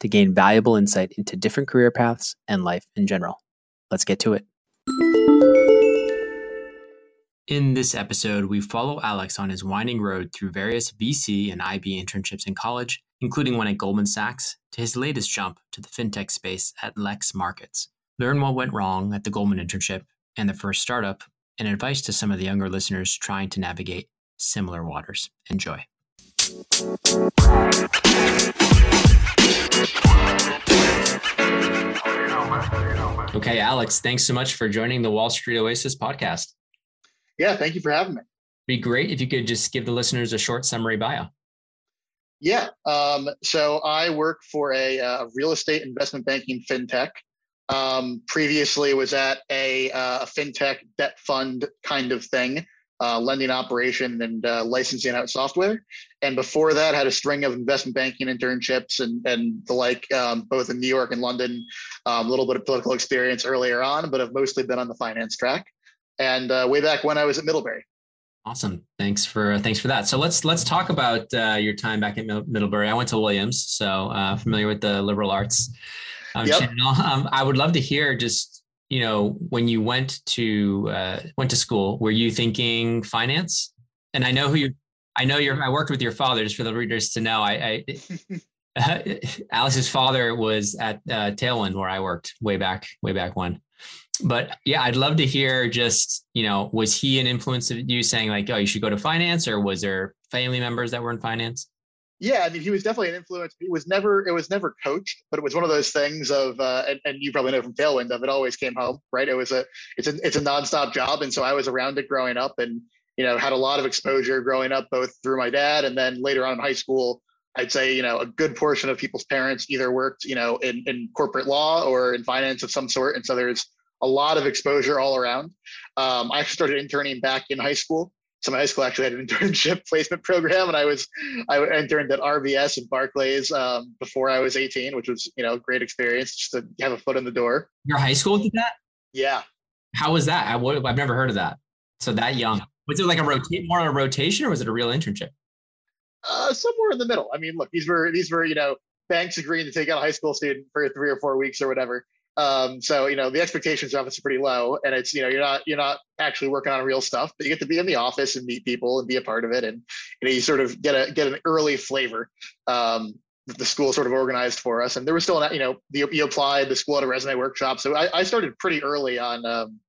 to gain valuable insight into different career paths and life in general. Let's get to it. In this episode, we follow Alex on his winding road through various VC and IB internships in college, including one at Goldman Sachs, to his latest jump to the fintech space at Lex Markets. Learn what went wrong at the Goldman internship and the first startup, and advice to some of the younger listeners trying to navigate similar waters. Enjoy. Okay, Alex, thanks so much for joining the Wall Street Oasis podcast. Yeah, thank you for having me. Be great if you could just give the listeners a short summary bio. Yeah, um, so I work for a, uh, real estate investment banking fintech. Um, previously, was at a, uh, a, fintech debt fund kind of thing, uh, lending operation and uh, licensing out software. And before that, had a string of investment banking internships and and the like, um, both in New York and London. Um, a little bit of political experience earlier on, but have mostly been on the finance track and uh, way back when I was at Middlebury. Awesome. Thanks for uh, thanks for that. So let's let's talk about uh, your time back at Middlebury. I went to Williams, so uh, familiar with the liberal arts um, yep. channel. Um, I would love to hear just you know when you went to uh, went to school, were you thinking finance? And I know who you. I know you're. I worked with your father, just for the readers to know. I, I Alex's father was at uh, Tailwind where I worked way back, way back when but yeah, I'd love to hear just, you know, was he an influence of you saying like, oh, you should go to finance or was there family members that were in finance? Yeah, I mean, he was definitely an influence. It was never, it was never coached, but it was one of those things of, uh, and, and you probably know from Tailwind of it always came home, right? It was a, it's a, it's a nonstop job, and so I was around it growing up, and you know, had a lot of exposure growing up, both through my dad, and then later on in high school, I'd say, you know, a good portion of people's parents either worked, you know, in, in corporate law or in finance of some sort. And so there's a lot of exposure all around. Um, I started interning back in high school. So my high school actually had an internship placement program, and I was I interned at RBS and Barclays um, before I was 18, which was you know great experience just to have a foot in the door. Your high school did that? Yeah. How was that? I, I've never heard of that. So that young. Was it like a rotate more of a rotation, or was it a real internship? Uh, somewhere in the middle. I mean, look, these were these were you know banks agreeing to take out a high school student for three or four weeks or whatever. Um, so you know the expectations are obviously pretty low, and it's you know you're not you're not actually working on real stuff, but you get to be in the office and meet people and be a part of it, and you know you sort of get a get an early flavor um, that the school sort of organized for us. And there was still an you know the, you applied, the school had a resume workshop, so I, I started pretty early on um,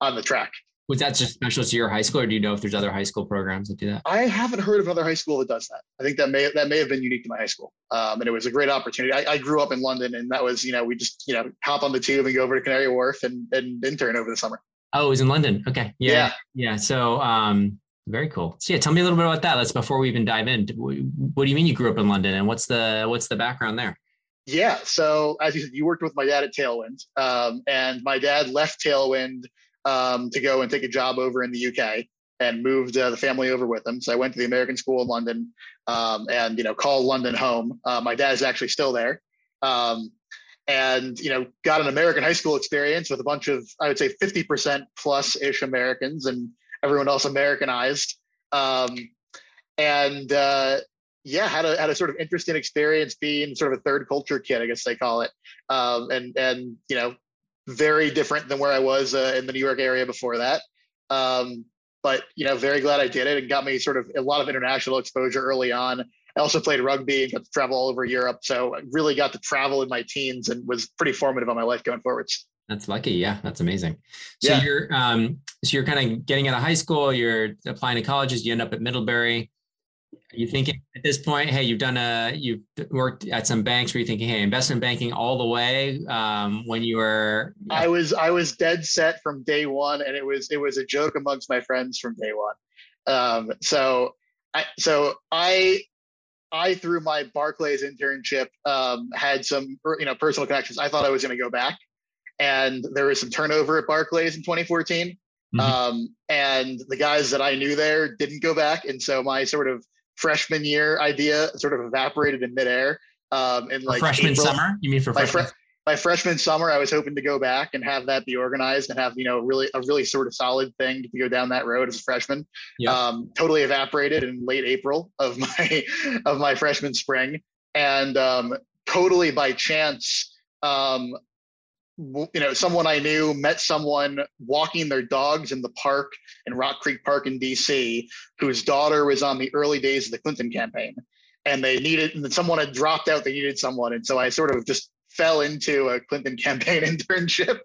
on the track. Was that just special to your high school, or do you know if there's other high school programs that do that? I haven't heard of another high school that does that. I think that may that may have been unique to my high school, um, and it was a great opportunity. I, I, grew up in London, and that was you know we just you know hop on the tube and go over to Canary Wharf and, and intern over the summer. Oh, it was in London. Okay, yeah, yeah. yeah. So um, very cool. So yeah, tell me a little bit about that. Let's before we even dive in. What do you mean you grew up in London, and what's the what's the background there? Yeah, so as you said, you worked with my dad at Tailwind, um, and my dad left Tailwind um, to go and take a job over in the UK and moved uh, the family over with him. So I went to the American School in London um, and, you know, called London home. Uh, my dad is actually still there. Um, and, you know, got an American high school experience with a bunch of, I would say 50% plus ish Americans and everyone else Americanized. Um, and, uh, yeah, had a had a sort of interesting experience being sort of a third culture kid, I guess they call it, um, and and you know very different than where I was uh, in the New York area before that. Um, but you know, very glad I did it and got me sort of a lot of international exposure early on. I also played rugby and got to travel all over Europe, so I really got to travel in my teens and was pretty formative on my life going forwards. That's lucky. Yeah, that's amazing. So Yeah. you're um so you're kind of getting out of high school, you're applying to colleges, you end up at Middlebury. You thinking at this point, hey, you've done a you've worked at some banks where you're thinking, hey, investment banking all the way um, when you were I was I was dead set from day one, and it was it was a joke amongst my friends from day one. Um, so I so I I through my Barclays internship um, had some you know personal connections. I thought I was going to go back, and there was some turnover at Barclays in 2014. Mhm. Um, and the guys that I knew there didn't go back, and so my sort of freshman year idea sort of evaporated in midair. Um, for like freshman April summer? You mean for my, freshman? fre- my freshman summer, I was hoping to go back and have that be organized and have you know really a really sort of solid thing to go down that road as a freshman. Yeah. Um, totally evaporated in late April of my of my freshman spring, and um, totally by chance, um, you know, someone I knew met someone walking their dogs in the park in Rock Creek Park in D.C. whose daughter was on the early days of the Clinton campaign and they needed and someone had dropped out they needed someone and so i sort of just fell into a clinton campaign internship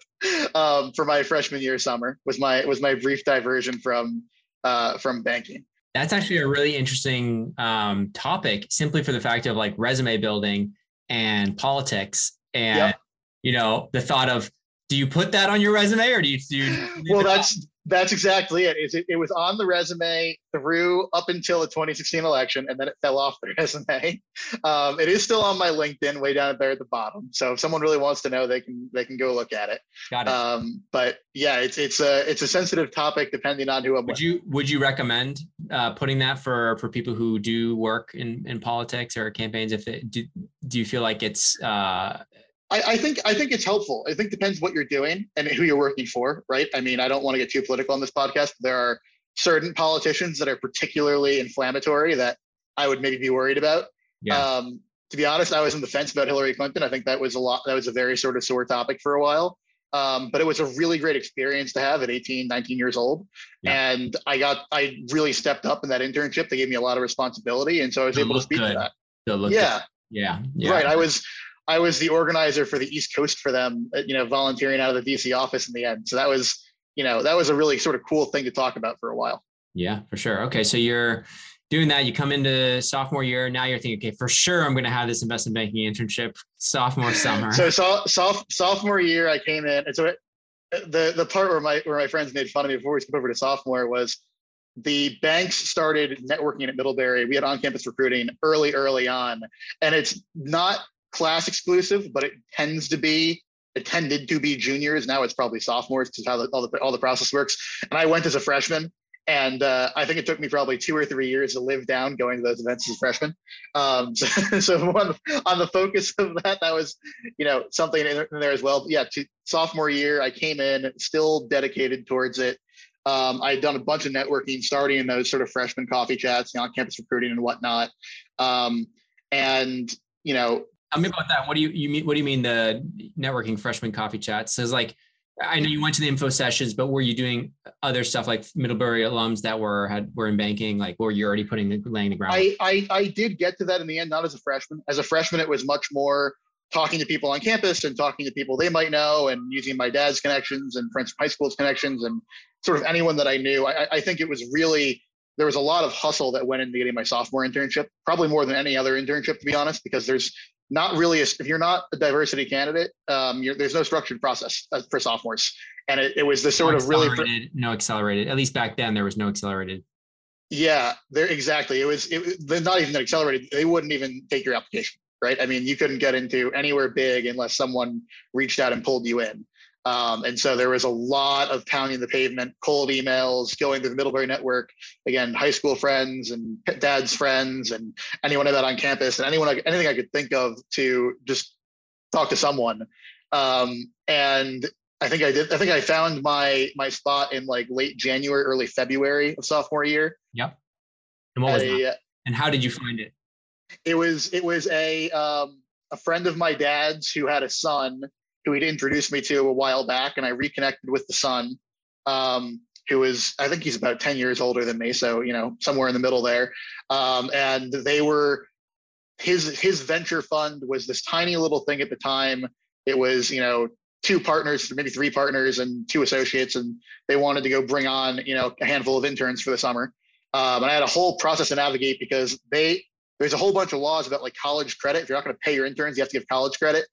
um, for my freshman year summer was my was my brief diversion from uh, from banking That's actually a really interesting um, topic, simply for the fact of like resume building and politics, and Yep. You know the thought of do you put that on your resume or do you do? You well off? that's that's exactly it. Is it, it was on the resume through up until the 2016 election and then it fell off the resume um, it is still on my linkedin way down there at the bottom so if someone really wants to know they can they can go look at it got it. um, but yeah it's it's a it's a sensitive topic depending on who i'm would with you would you recommend uh, putting that for for people who do work in in politics or campaigns? If it, do do you feel like it's uh, I, I think I think it's helpful. I think it depends what you're doing and who you're working for, right? I mean, I don't want to get too political on this podcast. There are certain politicians that are particularly inflammatory that I would maybe be worried about. yeah Um, to be honest, I was on the fence about Hillary Clinton. I think that was a lot. That was a very sort of sore topic for a while. Um, but it was a really great experience to have at 18, 19 years old. Yeah. And I got, I really stepped up in that internship. They gave me a lot of responsibility. And so I was It able to speak to that. Yeah. yeah yeah Right. I was I was the organizer for the East Coast for them, uh, you know, volunteering out of the DC office in the end. So that was, you know, that was a really sort of cool thing to talk about for a while. Yeah, for sure. Okay, so you're doing that. You come into sophomore year. Now you're thinking, okay, for sure, I'm going to have this investment banking internship sophomore summer. So so, soph- sophomore year I came in and so it, the the part where my where my friends made fun of me before we skipped over to sophomore was the banks started networking at Middlebury. We had on-campus recruiting early, early on, and it's not class exclusive, but it tends to be. It tended to be juniors. Now it's probably sophomores because how the, all the all the process works. And I went as a freshman, and uh, I think it took me probably two or three years to live down going to those events as a freshman. Um, so, so on, on the focus of that, that was you know something in there as well. But yeah, to sophomore year, I came in still dedicated towards it. Um, I had done a bunch of networking, starting in those sort of freshman coffee chats, you know, on campus recruiting and whatnot. Um, and you know, Tell me about that. What do you you mean? What do you mean the networking freshman coffee chats? So it's like I know you went to the info sessions, but were you doing other stuff like Middlebury alums that were had were in banking? Like, were you already putting the laying the ground? I, I I did get to that in the end, not as a freshman. As a freshman, it was much more talking to people on campus and talking to people they might know, and using my dad's connections and friends from high school's connections, and sort of anyone that I knew. I, I think it was really there was a lot of hustle that went into getting my sophomore internship, probably more than any other internship, to be honest, because there's not really a, if you're not a diversity candidate, um, there's no structured process uh, for sophomores, and it, it was the sort no of really no accelerated. At least back then, there was no accelerated. Yeah, there exactly. It was it, they're not even accelerated. They wouldn't even take your application, right? I mean, you couldn't get into anywhere big unless someone reached out and pulled you in. Um, and so there was a lot of pounding the pavement, cold emails, going to the Middlebury network. Again, high school friends and dad's friends, and anyone I met on campus, and anyone anything I could think of to just talk to someone. Um, and I think I did. I think I found my my spot in like late January, early February of sophomore year. Yep. And what was At that? And how did you find it? it was it was a um, a friend of my dad's who had a son who he'd introduced me to a while back, and I reconnected with the son, um, who is I think he's about ten years older than me, so you know somewhere in the middle there. Um, and they were his his venture fund was this tiny little thing at the time. It was you know two partners, maybe three partners and two associates, and they wanted to go bring on, you know, a handful of interns for the summer. Um, and I had a whole process to navigate because they there's a whole bunch of laws about like college credit. If you're not going to pay your interns, you have to give college credit.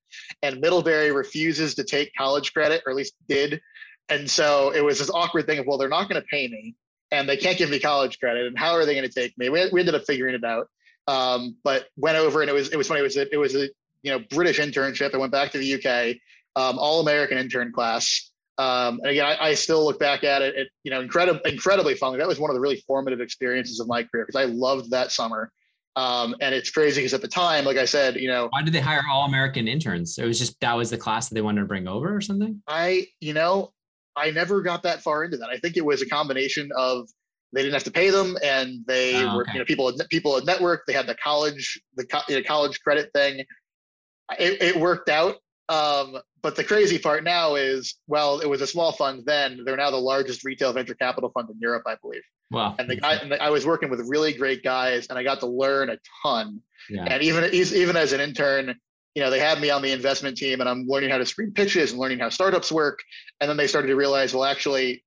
And Middlebury refuses to take college credit, or at least did. And so it was this awkward thing of, well, they're not going to pay me and they can't give me college credit. And how are they going to take me? We, we ended up figuring it out. Um, but went over and it was, it was funny. It was a, it was a, you know, British internship. I went back to the UK, um, all American intern class. Um, and again, I, I, still look back at it, it you know, incredibly, incredibly fun. That was one of the really formative experiences of my career because I loved that summer. Um, and it's crazy because at the time, like I said, you know, why did they hire all American interns? It was just that was the class that they wanted to bring over or something. I, you know, I never got that far into that. I think it was a combination of they didn't have to pay them and they oh, were, you know, people, people at network, they had the college, the you know, college credit thing. It, it worked out. Um, but the crazy part now is, well, it was a small fund then. They're now the largest retail venture capital fund in Europe, I believe. Wow. And the guy, and the, I was working with really great guys, and I got to learn a ton. Yeah. And even even as an intern, you know, they had me on the investment team, and I'm learning how to screen pitches and learning how startups work. And then they started to realize, well, actually,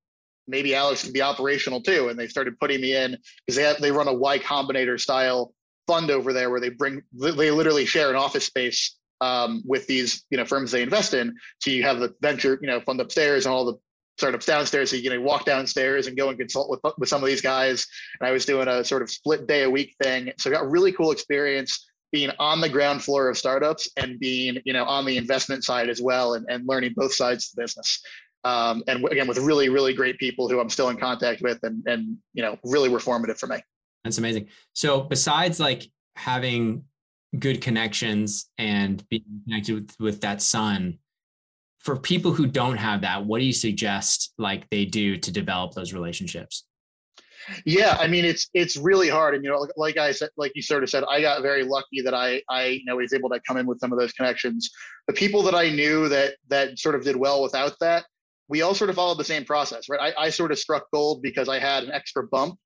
maybe Alex can be operational too. And they started putting me in because they have, they run a Y Combinator style fund over there where they bring they literally share an office space um, with these you know firms they invest in. So you have the venture you know fund upstairs and all the startups downstairs. So you know walk downstairs and go and consult with with some of these guys. And I was doing a sort of split day a week thing. So I got really cool experience being on the ground floor of startups and being you know on the investment side as well and, and learning both sides of the business. Um, and again with really really great people who I'm still in contact with and and you know really were formative for me. That's amazing. So besides like having good connections and being connected with, with that son for people who don't have that what do you suggest like they do to develop those relationships? Yeah i mean it's it's really hard and you know like, like, i said like you sort of said i got very lucky that i i you know was able to come in with some of those connections. The people that i knew that that sort of did well without that we all sort of followed the same process right? I, I sort of struck gold because i had an extra bump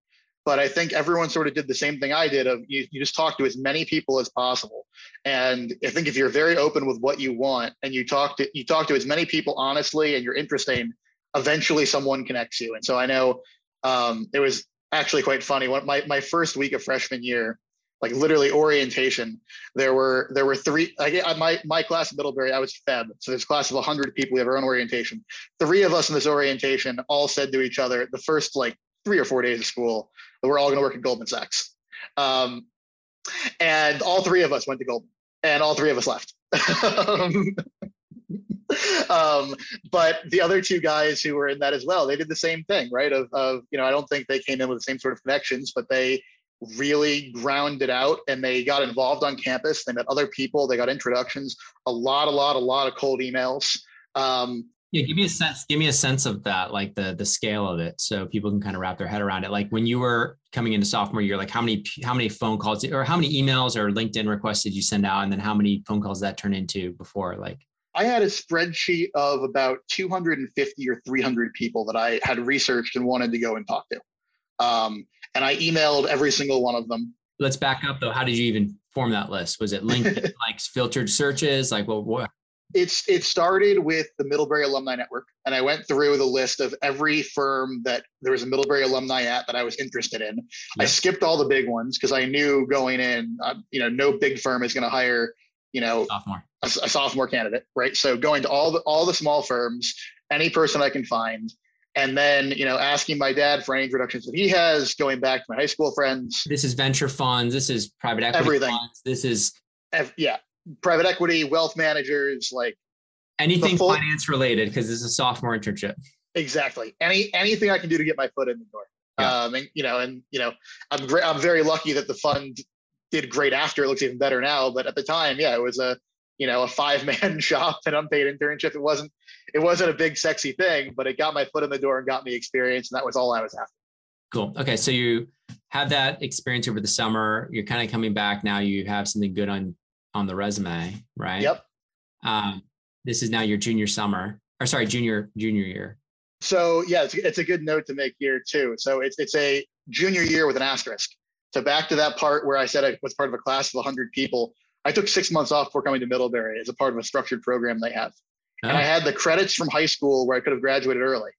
but I think everyone sort of did the same thing I did of you, you just talk to as many people as possible. And I think if you're very open with what you want and you talk to you talk to as many people honestly and you're interesting, eventually someone connects you. And so I know um, it was actually quite funny. My, my first week of freshman year, like literally orientation, there were there were three like my my class at Middlebury, I was Feb. So there's a class of 100 people, we have our own orientation. Three of us in this orientation all said to each other the first like three or four days of school we're all going to work at Goldman Sachs. Um, and all three of us went to Goldman, and all three of us left. um, but the other two guys who were in that as well, they did the same thing, right? Of, of you know, I don't think they came in with the same sort of connections, but they really grounded out and they got involved on campus. They met other people. They got introductions. A lot, a lot, a lot of cold emails. Um, yeah, give me a sense. Give me a sense of that, like the the scale of it, so people can kind of wrap their head around it. Like when you were coming into sophomore year, like how many how many phone calls or how many emails or LinkedIn requests did you send out, and then how many phone calls that turned into before? Like I had a spreadsheet of about 250 or 300 people that I had researched and wanted to go and talk to, um, and I emailed every single one of them. Let's back up though. How did you even form that list? Was it LinkedIn, like filtered searches? Like, well, what? It's it started with the Middlebury Alumni Network, and I went through the list of every firm that there was a Middlebury alumni at that I was interested in. Yep. I skipped all the big ones because I knew going in, uh, you know, no big firm is going to hire, you know, sophomore. A, a, sophomore candidate, right? So going to all the all the small firms, any person I can find, and then you know asking my dad for any introductions that he has, going back to my high school friends. This is venture funds. This is private equity everything. funds. This is yeah private equity, wealth managers, like anything full, finance related, because it's a sophomore internship. Exactly. Any anything I can do to get my foot in the door. Yeah. Um, and you know, and you know, I'm great. I'm very lucky that the fund did great after. It looks even better now, but at the time, yeah, it was a you know a five man shop and unpaid internship. It wasn't it wasn't a big sexy thing, but it got my foot in the door and got me experience, and that was all I was after. Cool. Okay, so you have that experience over the summer. You're kind of coming back now. You have something good on on the resume, right? Yep. Um, this is now your junior summer, or sorry, junior junior year. So yeah, it's, it's a good note to make here too. So it's it's a junior year with an asterisk. So back to that part where I said I was part of a class of 100 people. I took six months off before coming to Middlebury as a part of a structured program they have. oh. and I oh. had the credits from high school where I could have graduated early.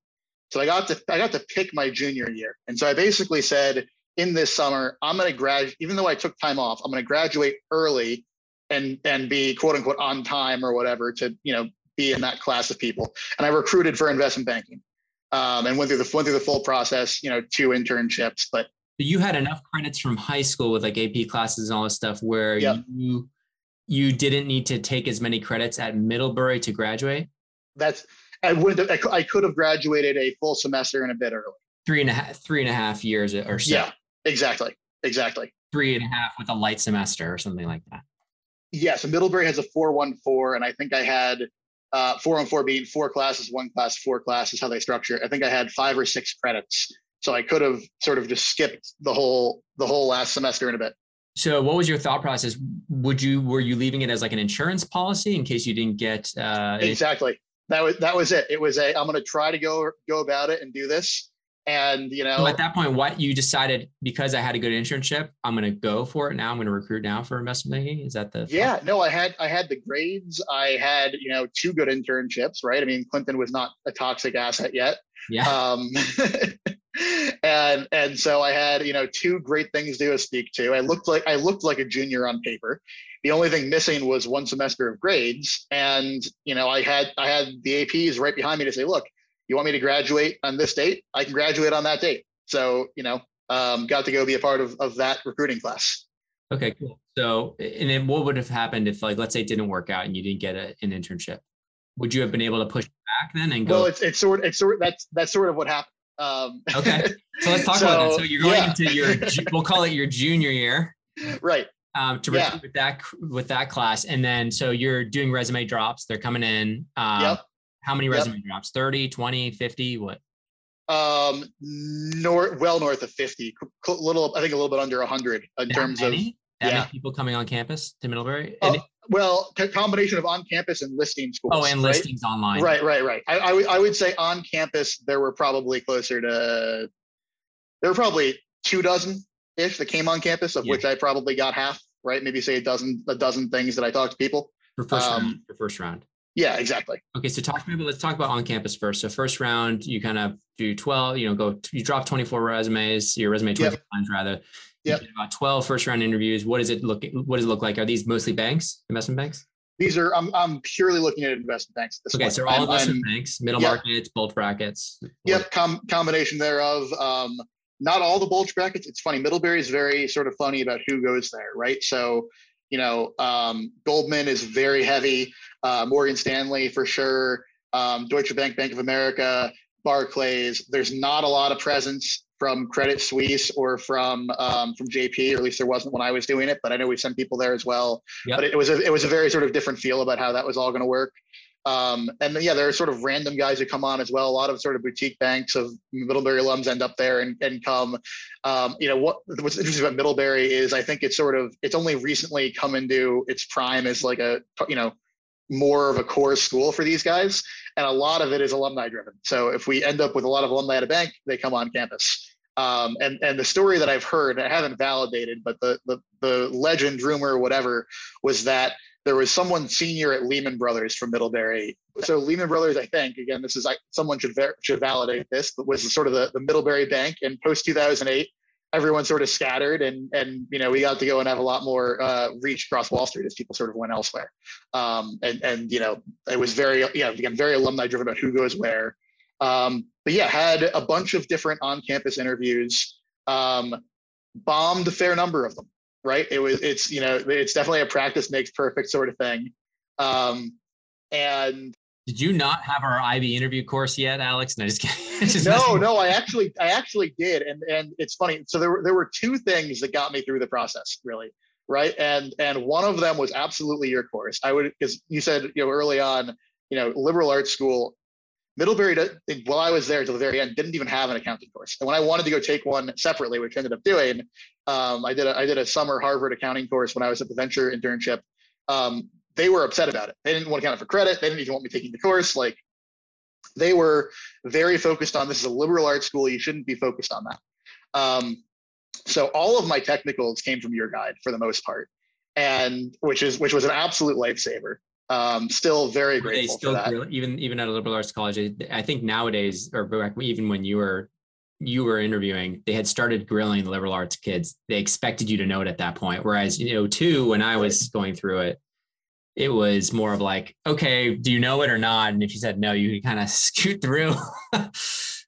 So I got to I got to pick my junior year, and so I basically said in this summer I'm going to graduate. Even though I took time off, I'm going to graduate early and and be quote unquote on time or whatever to you know be in that class of people. And I recruited for investment banking, um, and went through the went through the full process. You know, two internships, but you had enough credits from high school with like AP classes and all this stuff where yep. you you didn't need to take as many credits at Middlebury to graduate. That's I would I could have graduated a full semester and a bit early. Three and a half three and a half years or so. Yeah, exactly, exactly. Three and a half with a light semester or something like that. Yes, and Middlebury has a four one four, and I think I had uh, four on four being four classes, one class, four classes, how they structure. I think I had five or six credits, so I could have sort of just skipped the whole the whole last semester in a bit. So, what was your thought process? Would you were you leaving it as like an insurance policy in case you didn't get uh, exactly that was that was it. It was a I'm going to try to go go about it and do this, and you know, so at that point, what you decided because I had a good internship, I'm going to go for it now. I'm going to recruit now for investment banking. Is that the? Yeah, no, I had I had the grades. I had you know two good internships, right? I mean, Clinton was not a toxic asset yet. Yeah. Um, and and so I had you know two great things to speak to. I looked like I looked like a junior on paper. The only thing missing was one semester of grades, and you know I had I had the APs right behind me to say, look, you want me to graduate on this date? I can graduate on that date. So, you know, um, got to go be a part of, of that recruiting class. Okay, cool. So, and then what would have happened if, like, let's say it didn't work out and you didn't get a, an internship? Would you have been able to push back then and go? Well, it's it's sort it's sort that's that's sort of what happened. Um, okay, so let's talk so, about that. So you're going yeah. into your we'll call it your junior year, right? Um, to yeah. with that with that class, and then so you're doing resume drops. They're coming in. Um, yep. How many resume yep. drops? 30, 20, 50? What? Um, north, well north of 50, little, I think a little bit under 100 in that terms many? of. That yeah. people coming on campus to Middlebury? Uh, well, combination of on campus and listing schools. Oh, and right? listings online. Right, right, right. I, I, w- I would say on campus, there were probably closer to, there were probably two dozen ish that came on campus, of yeah. which I probably got half, right? Maybe say a dozen, a dozen things that I talked to people. For first um, round. For first round. Yeah, exactly. Okay, so talk to me about let's talk about on campus first. So first round, you kind of do 12, you know, go you drop 24 resumes, your resume 20 yep. times rather. Yeah. About 12 first round interviews. What does it look what does it look like? Are these mostly banks, investment banks? These are I'm I'm purely looking at investment banks. okay, point. so all investment I'm, banks, middle yep. markets, bulge brackets. Yep, com- combination thereof. Um, not all the bulge brackets. It's funny. Middlebury is very sort of funny about who goes there, right? So, you know, um, Goldman is very heavy uh, Morgan Stanley for sure, um, Deutsche Bank, Bank of America, Barclays. There's not a lot of presence from Credit Suisse or from um, from JP, or at least there wasn't when I was doing it. But I know we sent people there as well. Yep. But it, was a it was a very sort of different feel about how that was all going to work. Um, and then, yeah, there are sort of random guys who come on as well. A lot of sort of boutique banks of Middlebury alums end up there and, and come. Um, you know, what what's interesting about Middlebury is I think it's sort of it's only recently come into its prime as like a you know more of a core school for these guys. And a lot of it is alumni driven. So if we end up with a lot of alumni at a bank, they come on campus. Um, and and the story that I've heard, I haven't validated, but the, the the legend, rumor, whatever, was that there was someone senior at Lehman Brothers from Middlebury. So Lehman Brothers, I think, again, this is like someone should ver- should validate this, but was sort of the, the Middlebury Bank in post 2008 everyone sort of scattered and and you know we got to go and have a lot more uh, reach across Wall Street as people sort of went elsewhere. Um, and and you know it was very yeah again very alumni driven about who goes where. Um, but yeah, had a bunch of different on-campus interviews. Um, bombed a fair number of them. Right. It was it's you know it's definitely a practice makes perfect sort of thing. Um, and did you not have our IB interview course yet, Alex? No, just kidding. no, no, I actually, I actually did, and and it's funny. So there were there were two things that got me through the process, really, right? And and one of them was absolutely your course. I would because you said you know early on, you know, liberal arts school, Middlebury. While I was there till the very end, didn't even have an accounting course. And when I wanted to go take one separately, which I ended up doing, um, I did a I did a summer Harvard accounting course when I was at the venture internship. Um, they were upset about it. They didn't want to count it for credit. They didn't even want me taking the course. Like they were very focused on this is a liberal arts school. You shouldn't be focused on that. Um, so all of my technicals came from your guide for the most part, and which is which was an absolute lifesaver. Um, still very grateful still, for that. Even even at a liberal arts college, I think nowadays, or even when you were you were interviewing, they had started grilling the liberal arts kids. They expected you to know it at that point. Whereas, you know, two, when I was going through it, it was more of like, okay, do you know it or not? And if you said no, you could kind of scoot through. um,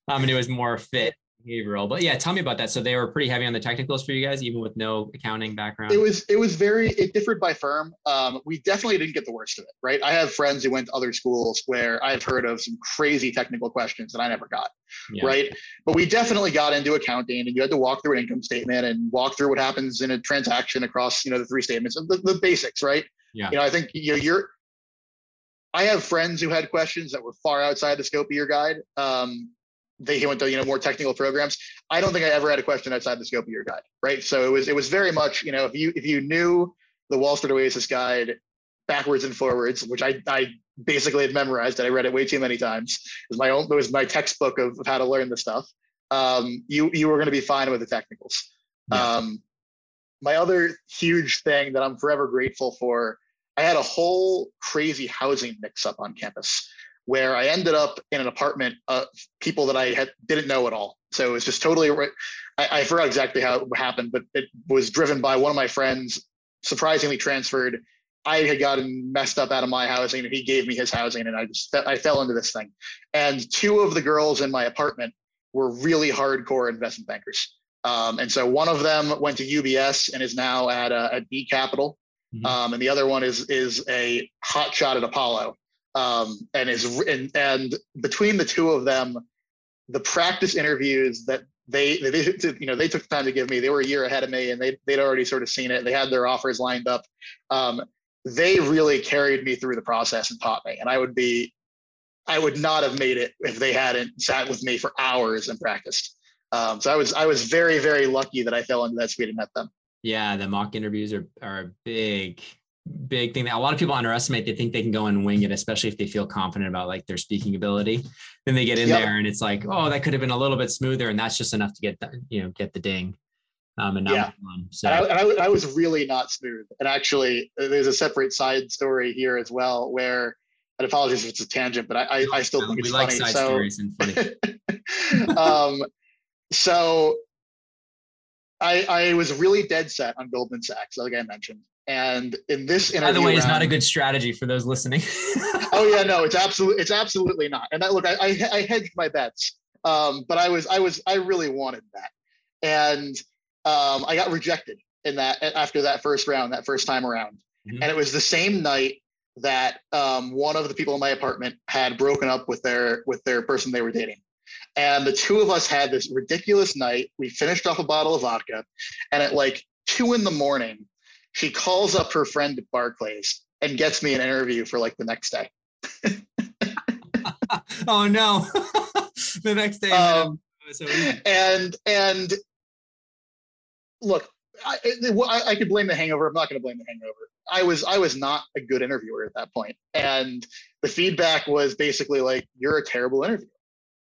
and it was more fit behavioral. But yeah, tell me about that. So they were pretty heavy on the technicals for you guys, even with no accounting background. It was it was very it differed by firm. Um, we definitely didn't get the worst of it, right? I have friends who went to other schools where I've heard of some crazy technical questions that I never got, yeah. right? But we definitely got into accounting, and you had to walk through an income statement and walk through what happens in a transaction across you know the three statements, the, the basics, right? Yeah. You know, I think you know you're. I have friends who had questions that were far outside the scope of your guide. Um, they went to you know more technical programs. I don't think I ever had a question outside the scope of your guide, right? So it was it was very much you know if you if you knew the Wall Street Oasis guide backwards and forwards, which I I basically had memorized and I read it way too many times. It was my own it was my textbook of, of how to learn the stuff. Um, you you were going to be fine with the technicals. Yeah. Um, my other huge thing that I'm forever grateful for, I had a whole crazy housing mix up on campus where I ended up in an apartment of people that I had didn't know at all. So it was just totally. I, I forgot exactly how it happened, but it was driven by one of my friends. Surprisingly transferred. I had gotten messed up out of my housing, and he gave me his housing, and I just I fell into this thing. And two of the girls in my apartment were really hardcore investment bankers. Um, and so one of them went to UBS and is now at uh, at B Capital, mm-hmm. um, and the other one is is a hot shot at Apollo. Um, and is and, and between the two of them, the practice interviews that they, they you know they took time to give me they were a year ahead of me and they they'd already sort of seen it. They had their offers lined up. Um, they really carried me through the process and taught me. And i would be i would not have made it if they hadn't sat with me for hours and practiced. Um, so i was i was very very lucky that i fell into that suite and met them yeah the mock interviews are are a big big thing that a lot of people underestimate. They think they can go and wing it, especially if they feel confident about like their speaking ability. Then they get in yep. there and it's like, oh, that could have been a little bit smoother, and that's just enough to get the, you know get the ding. Um, and yeah. So and I, and I, I, was really not smooth. And actually, there's a separate side story here as well where. And apologies if it's a tangent, but I I, I still think it's we funny. like funny. so, funny. um, so I, I was really dead set on Goldman Sachs, like I mentioned. And in this interview, by the way, is not a good strategy for those listening. oh yeah, no, it's absolutely it's absolutely not. And that look, I I, I hedged my bets, um, but I was I was I really wanted that, and um, I got rejected in that after that first round, that first time around, mm-hmm. and it was the same night that um, one of the people in my apartment had broken up with their with their person they were dating. And the two of us had this ridiculous night. We finished off a bottle of vodka, and at like two in the morning, she calls up her friend at Barclays and gets me an interview for like the next day. oh no. the next day. Um, and and look, I, I, could blame the hangover. I'm not going to blame the hangover. I was I was not a good interviewer at that point, and the feedback was basically like, "You're a terrible interviewer."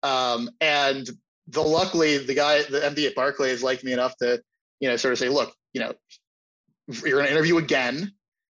Um, and the luckily the guy, the MD at Barclays, liked me enough to, you know, sort of say, "Look, you know, you're going to interview again,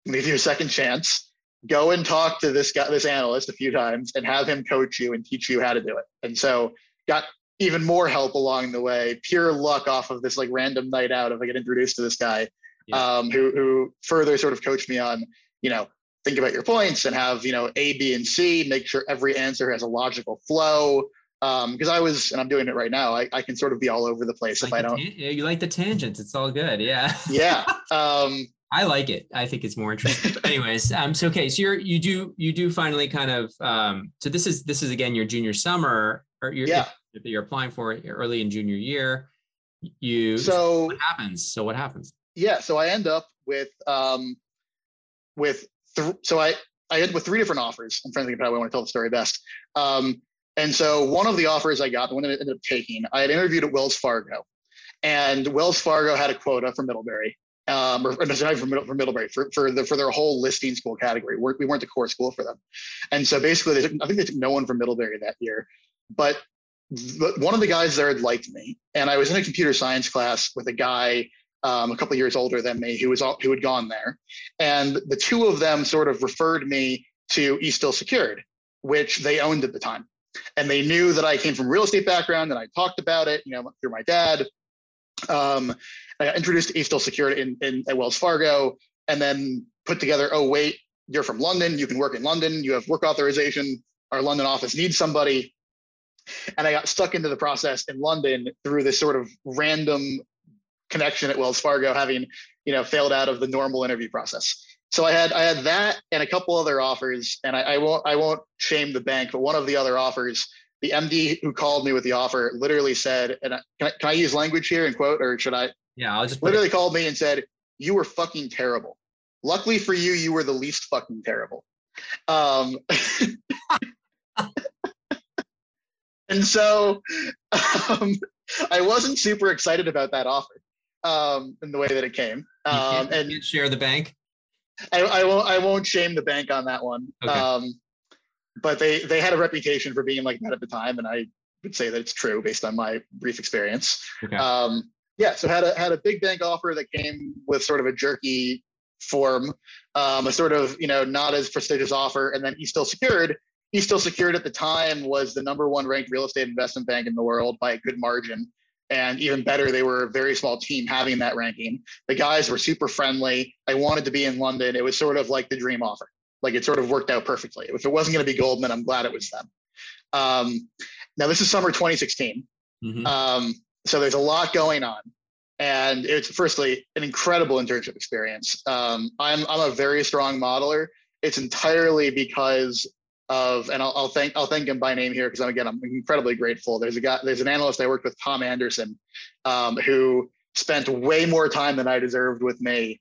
give you a second chance. Go and talk to this guy, this analyst, a few times, and have him coach you and teach you how to do it. And so got even more help along the way, pure luck off of this like random night out if I get introduced to this guy, yeah. um, who who further sort of coached me on, you know, think about your points and have you know A, B, and C. Make sure every answer has a logical flow um because i was and i'm doing it right now i, I can sort of be all over the place like if i don't yeah you like the tangents it's all good yeah. Yeah um i like it i think it's more interesting. Anyways um so okay so you're you do you do finally kind of um so this is this is again your junior summer or you're yeah. that you're applying for it early in junior year. You so what happens? So what happens? Yeah so i end up with um with th- so i i end up with three different offers. I'm trying to think about how i want to tell the story best. Um and so one of the offers I got, the one that I ended up taking, I had interviewed at Wells Fargo, and Wells Fargo had a quota for Middlebury, um, or, or not for, for Middlebury for, for the for their whole listing school category. We're, we weren't the core school for them, and so basically, they took, I think they took no one from Middlebury that year. But one of the guys there had liked me, and I was in a computer science class with a guy um, a couple years older than me, who was all, who had gone there, and the two of them sort of referred me to Eastdil Secured, which they owned at the time, and they knew that I came from real estate background and I talked about it, you know, through my dad. Um, I got introduced to Eastdil Secured in, in at Wells Fargo, and then put together. Oh wait, you're from London. You can work in London. You have work authorization. Our London office needs somebody. And I got stuck into the process in London through this sort of random connection at Wells Fargo, having you know failed out of the normal interview process. So I had I had that and a couple other offers, and I, I won't I won't shame the bank, but one of the other offers, the MD who called me with the offer literally said, and I, can, I, can I use language here and quote, or should I? Yeah, I'll just literally called me and said, "You were fucking terrible. Luckily for you, you were the least fucking terrible." Um, and so um, I wasn't super excited about that offer um, in the way that it came. Um, and share the bank. I, I, won't. I won't shame the bank on that one. Okay. Um, but they they had a reputation for being like that at the time, and I would say that it's true based on my brief experience. Okay. Um, yeah, so had a had a big bank offer that came with sort of a jerky form, um, a sort of you know not as prestigious offer, and then Eastdil Secured. Eastdil Secured at the time was the number one ranked real estate investment bank in the world by a good margin. And even better, they were a very small team having that ranking. The guys were super friendly. I wanted to be in London. It was sort of like the dream offer. Like it sort of worked out perfectly. If it wasn't going to be Goldman, I'm glad it was them. Um, now, this is summer 2016. Mm-hmm. Um, so there's a lot going on. And it's firstly an incredible internship experience. Um, I'm, I'm a very strong modeler. It's entirely because of, and I'll, I'll thank I'll thank him by name here because I'm again I'm incredibly grateful. There's a guy, there's an analyst I worked with, Tom Anderson, um, who spent way more time than I deserved with me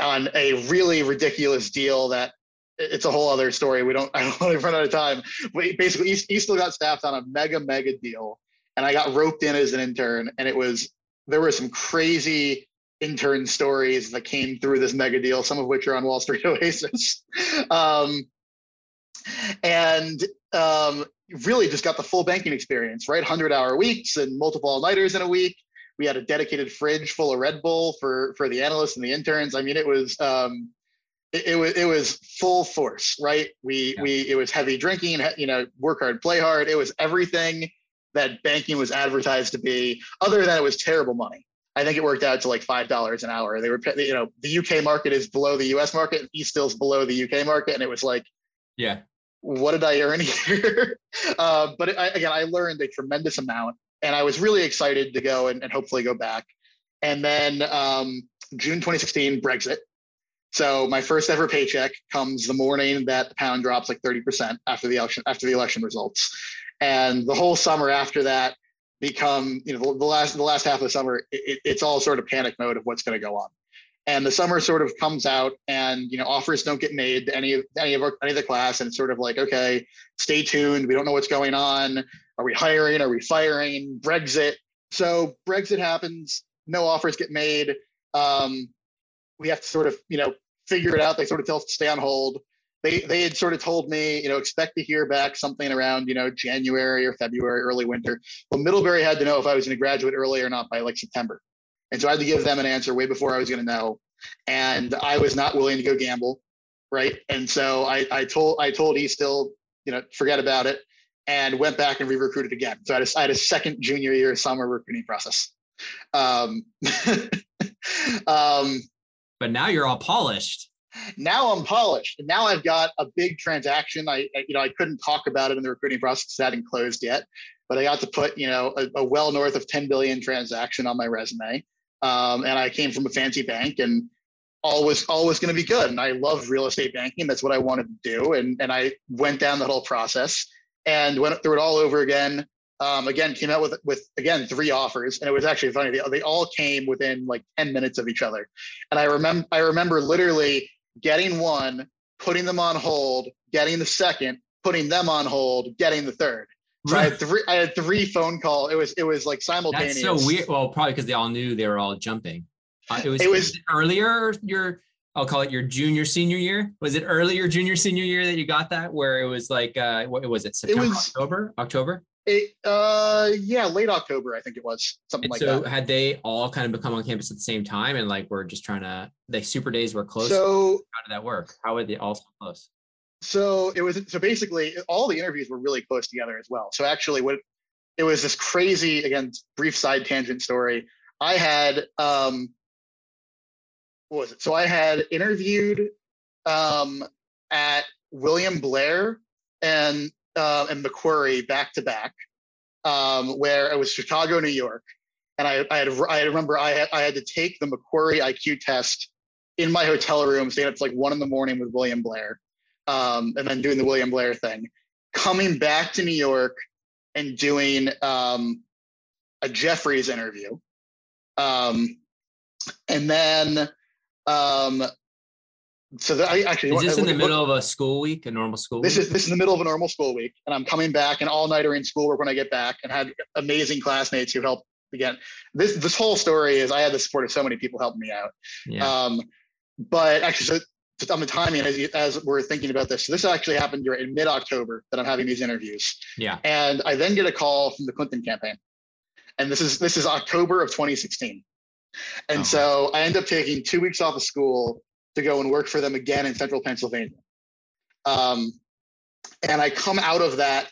on a really ridiculous deal that it's a whole other story. We don't I don't want to run out of time. But basically, he, still got staffed on a mega mega deal, and I got roped in as an intern, and it was there were some crazy intern stories that came through this mega deal, some of which are on Wall Street Oasis. Um, and um, really just got the full banking experience, right? 100 hour weeks and multiple all nighters in a week. We had a dedicated fridge full of Red Bull for, for the analysts and the interns. I mean, it was, um, it, it, was, it was full force, right? We, yeah. we, it was heavy drinking, you know, work hard, play hard. It was everything that banking was advertised to be, other than it was terrible money. I think it worked out to like five dollars an hour. They were, you know, the UK market is below the US market, and East below the UK market, and it was like, yeah, what did I earn here? uh, but I, again, I learned a tremendous amount, and I was really excited to go and, and hopefully go back. And then um, June 2016, Brexit. So my first ever paycheck comes the morning that the pound drops like 30% after the election after the election results, and the whole summer after that become you know the, the last the last half of the summer it, it's all sort of panic mode of what's going to go on and the summer sort of comes out and you know offers don't get made to any of any of our, any of the class. And it's sort of like okay stay tuned. We don't know what's going on. Are we hiring? Are we firing? Brexit. So brexit happens. No offers get made. Um, we have to sort of you know figure it out. They sort of tell us to stay on hold. They they had sort of told me you know expect to hear back something around you know january or february early winter. Well middlebury had to know if i was going to graduate early or not by like september and so I had to give them an answer way before I was going to know. And I was not willing to go gamble, right? And so I, I told I told Eastdil, you know, forget about it, and went back and re-recruited again. So I had a, I had a second junior year summer recruiting process. Um, um, but now you're all polished. Now I'm polished, and now I've got a big transaction. I, I you know I couldn't talk about it in the recruiting process; it hadn't closed yet. But I got to put you know a, a well north of 10 billion transaction on my resume um, and I came from a fancy bank and all was all was going to be good. And I loved real estate banking. That's what I wanted to do. And and I went down the whole process and went through it all over again. Um, again, came out with with again three offers, and it was actually funny. They, they all came within like ten minutes of each other, and I remember I remember literally getting one, putting them on hold, getting the second, putting them on hold, getting the third. So I had three. I had three phone call. It was it was like simultaneous. That's so weird. Well, probably because they all knew they were all jumping. Uh, it was. It was earlier. Your I'll call it your junior senior year. Was it earlier junior senior year that you got that? Where it was like uh, what was it? September, it was, October, October. It, uh, yeah, late October, I think it was something And like so that. had they all kind of become on campus at the same time and like we're just trying to like super days were close? So, How did that work? How were they all so close? So it was so basically all the interviews were really close together as well. So actually, what it was this crazy again brief side tangent story. I had um, what was it? So I had interviewed um, at William Blair and uh, and Macquarie back to back, um, where it was Chicago, New York, and I I had I remember I had I had to take the Macquarie IQ test in my hotel room, staying up to like one in the morning with William Blair, um, and then doing the William Blair thing, coming back to New York and doing um, a Jefferies interview, um, and then um, so that I actually Is this in the look- middle of a school week, a normal school this week? is this is the middle of a normal school week, and I'm coming back and all nighter in schoolwork when I get back, and had amazing classmates who helped. Again, this this whole story is I had the support of so many people helping me out. yeah. Um, but actually, so on the timing, as, as we're thinking about this, so this actually happened during in mid October that I'm having these interviews, yeah. and I then get a call from the Clinton campaign, and this is this is October of 2016, and Oh. so I end up taking two weeks off of school to go and work for them again in Central Pennsylvania, um, and I come out of that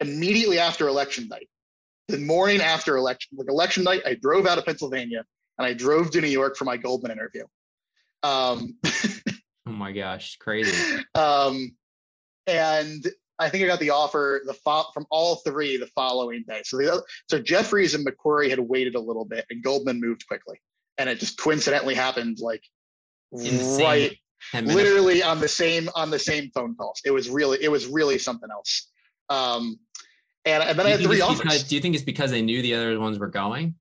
immediately after election night. The morning after election, like election night, I drove out of Pennsylvania and I drove to New York for my Goldman interview. Um, Oh my gosh, crazy. um, and I think I got the offer the fo- from all three the following day. So the so Jefferies and Macquarie had waited a little bit, and Goldman moved quickly, and it just coincidentally happened like In the same right, literally on the same on the same phone calls. It was really it was really something else. Um, and and then I had three offers. because, do you think it's because they knew the other ones were going?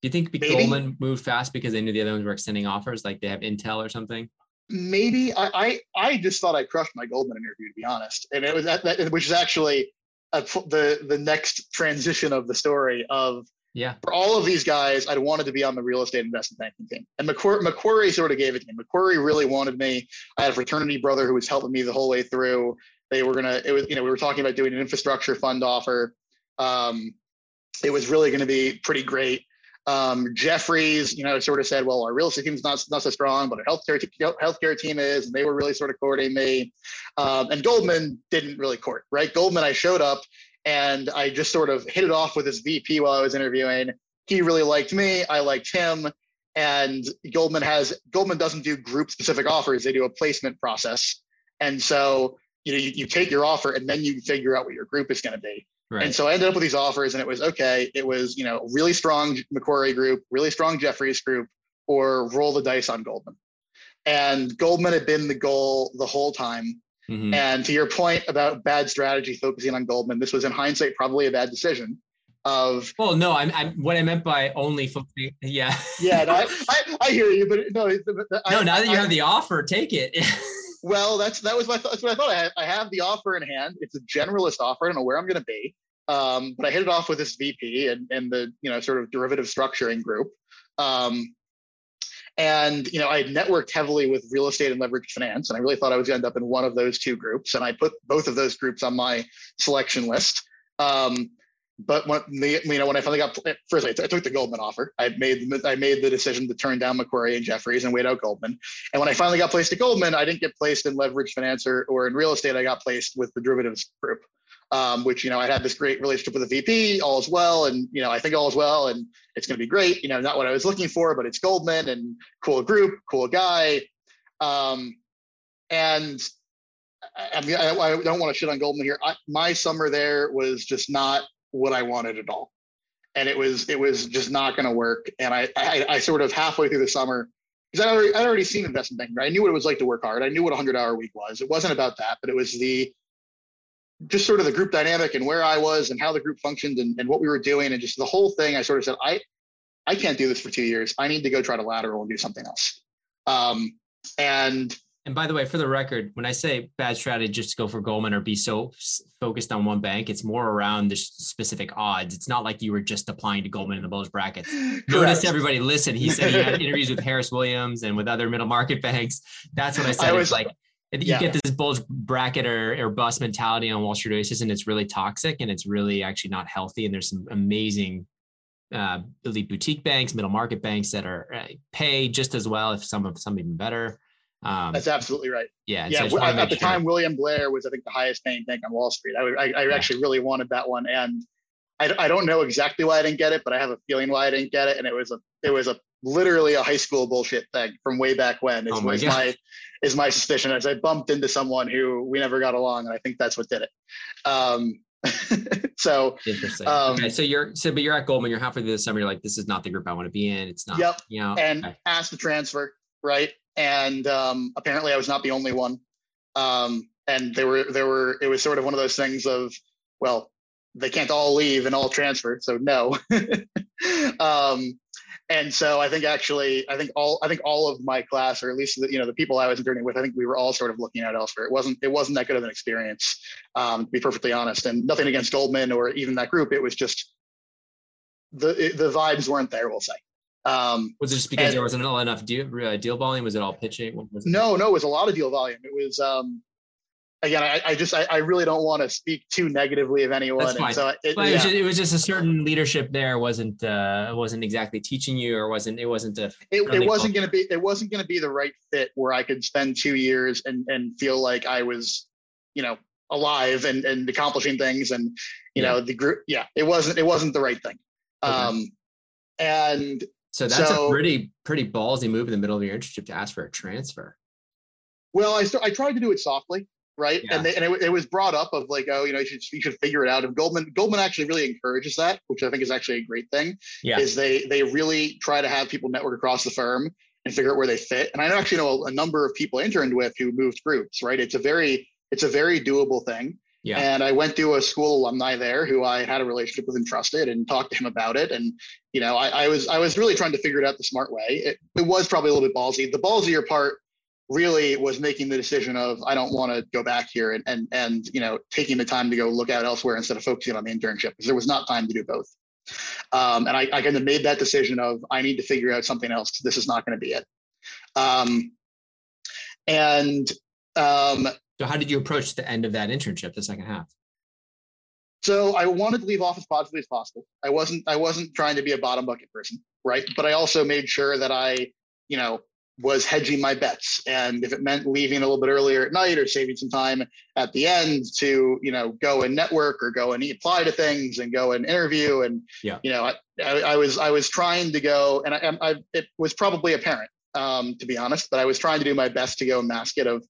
Do you think Maybe. Goldman moved fast because they knew the other ones were extending offers, like they have intel or something? Maybe I, I I just thought I crushed my Goldman interview to be honest, and it was that, that which is actually a, the the next transition of the story of Yeah. for all of these guys, I'd wanted to be on the real estate investment banking team, and Macquarie, Macquarie sort of gave it to me. Macquarie really wanted me. I had a fraternity brother who was helping me the whole way through. They were gonna it was you know we were talking about doing an infrastructure fund offer. Um, it was really going to be pretty great. Um, Jefferies, you know, sort of said, well, our real estate team is not, not so strong, but our healthcare, te- healthcare team is, and they were really sort of courting me. Um, and Goldman didn't really court, right? Goldman, I showed up and I just sort of hit it off with his VP while I was interviewing. He really liked me. I liked him. And Goldman has, Goldman doesn't do group specific offers. They do a placement process. And so, you know, you, you take your offer and then you figure out what your group is going to be. Right. And so I ended up with these offers, and it was okay. It was you know really strong Macquarie group, really strong Jefferies group, or roll the dice on Goldman. And Goldman had been the goal the whole time. Mhm. And to your point about bad strategy focusing on Goldman, this was in hindsight probably a bad decision. Of Well, no, I'm, I'm what I meant by only focusing. Yeah. yeah, no, I, I, I hear you, but no, I, no, now that you have the offer, take it. Well, that's that was my that's what I thought. I had, I have the offer in hand. It's a generalist offer. I don't know where I'm going to be, um, but I hit it off with this VP and and the you know sort of derivative structuring group. Um, and you know, I had networked heavily with real estate and leveraged finance, and I really thought I was going to end up in one of those two groups. And I put both of those groups on my selection list. Um, but when the you know when I finally got first, I took the Goldman offer. I made I made the decision to turn down Macquarie and Jefferies and wait out Goldman. And when I finally got placed at Goldman, I didn't get placed in leverage finance or, in real estate. I got placed with the derivatives group, um, which, you know, I had this great relationship with the VP, all is well. And, you know, I think all is well and it's going to be great. You know, not what I was looking for, but it's Goldman and cool group, cool guy. Um, and I, I, I don't want to shit on Goldman here. I, my summer there was just not what I wanted at all. And it was, it was just not going to work. And I, I, I sort of halfway through the summer, because I'd already, I'd already seen investment banking. Right? I knew what it was like to work hard. I knew what a hundred hour week was. It wasn't about that, but it was the just sort of the group dynamic and where I was and how the group functioned and, and what we were doing and just the whole thing. I sort of said, I I can't do this for two years. I need to go try to lateral and do something else. Um, and And by the way, for the record, when I say bad strategy, just to go for Goldman or be so focused on one bank, it's more around the specific odds. It's not like you were just applying to Goldman in the bulge brackets. Notice everybody listen. He said he had interviews with Harris Williams and with other middle market banks. That's what I said. I It's was like you yeah. get this bulge bracket or, or bust mentality on Wall Street races, and it's really toxic and it's really actually not healthy. And there's some amazing uh, elite boutique banks, middle market banks that are uh, pay just as well, if some of some even better. Um, That's absolutely right. Yeah. Yeah. So at, at the sure. time, William Blair was, I think, the highest paying bank on Wall Street. I, I, I yeah. actually really wanted that one, and I, I don't know exactly why I didn't get it, but I have a feeling why I didn't get it, and it was a it was a literally a high school bullshit thing from way back when. Is, oh my, my is my suspicion as I bumped into someone who we never got along, and I think that's what did it. Um, so interesting. Um, okay, so you're so but you're at Goldman. You're halfway through the summer. You're like, this is not the group I want to be in. It's not. Yep. You know. And okay. asked to transfer, right? And um, apparently, I was not the only one. Um, and there were there were it was sort of one of those things of well, they can't all leave and all transfer, so no. um, and so I think actually, I think all I think all of my class, or at least the, you know the people I was interning with, I think we were all sort of looking at elsewhere. It wasn't it wasn't that good of an experience, um, to be perfectly honest. And nothing against Goldman or even that group. It was just the the vibes weren't there. We'll say. Um, was it just because and, there wasn't enough deal, uh, deal volume? Was it all pitching? no, no, it was a lot of deal volume. It was um, again, I, I just I, I, really don't want to speak too negatively of anyone. That's fine. So it, yeah. it, was just, it, was just, a certain leadership there wasn't uh, wasn't exactly teaching you, or wasn't it wasn't a it, it wasn't going to be it wasn't going to be the right fit where I could spend two years and and feel like I was, you know, alive and and accomplishing things and you yeah. know the group. Yeah, it wasn't it wasn't the right thing. Okay. Um, and so that's so, a pretty pretty ballsy move in the middle of your internship to ask for a transfer. Well, I st- I tried to do it softly right? Yeah. And they, and it, it, was brought up of like, oh, you know, you should you should figure it out. And Goldman Goldman actually really encourages that, which I think is actually a great thing. Yeah. Is they they really try to have people network across the firm and figure out where they fit. And I actually know a number of people interned with who moved groups, right? It's a very it's a very doable thing. Yeah. And I went to a school alumni there who I had a relationship with and trusted and talked to him about it. And, you know, I, I was I was really trying to figure it out the smart way. It, it was probably a little bit ballsy. The ballsier part really was making the decision of I don't want to go back here and and and you know taking the time to go look out elsewhere instead of focusing on the internship because there was not time to do both. Um, and I, I kind of made that decision of I need to figure out something else. This is not going to be it. Um, and um, so, how did you approach the end of that internship, the second half? So I wanted to leave off as positively as possible. I wasn't I wasn't trying to be a bottom bucket person, right? But I also made sure that I, you know, was hedging my bets. And if it meant leaving a little bit earlier at night or saving some time at the end to, you know, go and network or go and apply to things and go and interview. And, yeah. you know, I, I, I was, I was trying to go and I, I it was probably apparent, um, to be honest, but I was trying to do my best to go and mask it of,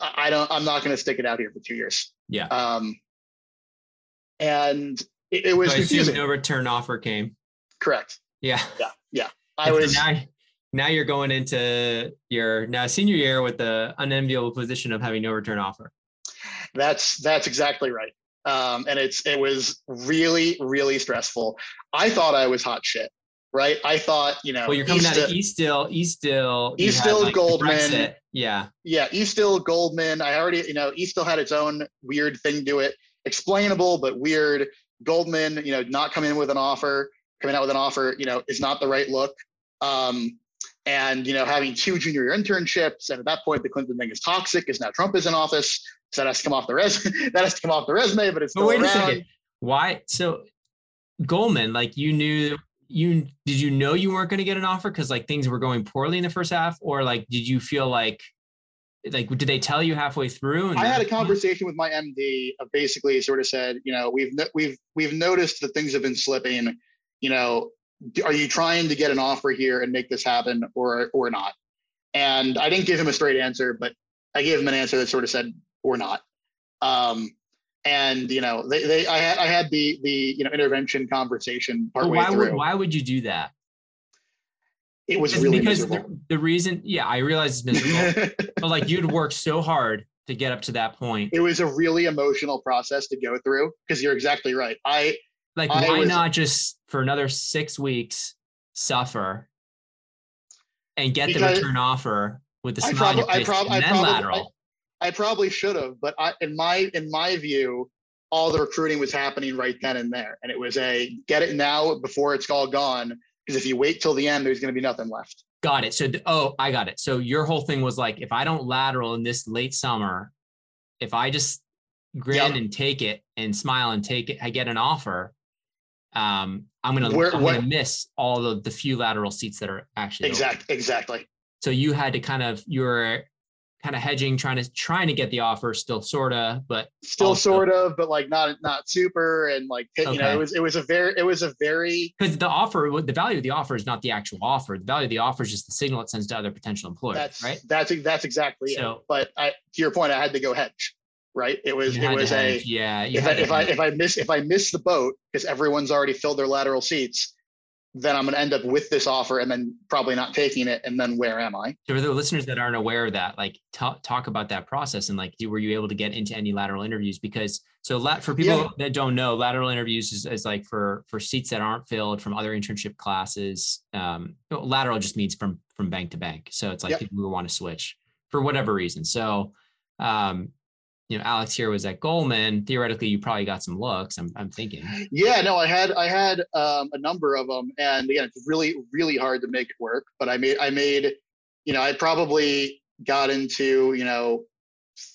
I don't, I'm not going to stick it out here for two years. Yeah. Um, and it, it was so confusing. No return offer came. Correct. Yeah. Yeah. Yeah. I was, now you're going into your now senior year with the unenviable position of having no return offer. That's that's exactly right. Um, and it's it was really really stressful. I thought I was hot shit, right? I thought you know. Well, you're coming East, out of Eastdil, Eastdil, Eastdil, like Goldman. Yeah. Yeah, Eastdil, Goldman. I already you know Eastdil had its own weird thing to it, explainable but weird. Goldman, you know, not coming in with an offer, coming out with an offer, you know, is not the right look. Um, and you know having two junior year internships and at that point the clinton thing is toxic because now trump is in office so that has to come off the resume that has to come off the resume but it's but wait around. a second why so goldman like you knew you did you know you weren't going to get an offer because like things were going poorly in the first half or like did you feel like like did they tell you halfway through i had a conversation with my md of basically sort of said you know we've we've we've noticed that things have been slipping you know are you trying to get an offer here and make this happen or or not? And I didn't give him a straight answer, but I gave him an answer that sort of said or not. Um, and you know, they, they I had I had the the you know intervention conversation part why through. Would, why would you do that? It was really because the, the, reason, yeah, I realize it's miserable, but like you'd worked so hard to get up to that point. It was a really emotional process to go through because you're exactly right. I like, I why was, not just for another six weeks suffer and get the return offer with the smile prob- I prob- and I then probably, lateral? I, I probably should have, but I, in my in my view, all the recruiting was happening right then and there, and it was a get it now before it's all gone because if you wait till the end, there's going to be nothing left. Got it. So, oh, I got it. So your whole thing was like, if I don't lateral in this late summer, if I just grin yep. and take it and smile and take it, I get an offer. Um, I'm gonna Where, I'm gonna miss all of the few lateral seats that are actually exactly exactly. So you had to kind of you were kind of hedging, trying to trying to get the offer, still sorta, but still also. sort of, but like not not super, and like you okay. know, it was it was a very it was a very because the offer, the value of the offer is not the actual offer. The value of the offer is just the signal it sends to other potential employers. That's right. That's that's exactly so, it. But I, to your point, I had to go hedge. Right. It was it was a yeah. If I, if I if I miss if I miss the boat because everyone's already filled their lateral seats, then I'm going to end up with this offer and then probably not taking it. And then where am I? So for the listeners that aren't aware of that, like talk, talk about that process and like, were you able to get into any lateral interviews? Because so lat for people yeah. that don't know, lateral interviews is, is, like for, for seats that aren't filled from other internship classes. Um, lateral just means from, from bank to bank. So it's like yep. people who want to switch for whatever reason. So, um, you know Alex here was at Goldman, theoretically you probably got some looks. I'm, I'm thinking. Yeah, no, I had I had um, a number of them, and again, it's really really hard to make it work. But I made I made, you know, I probably got into you know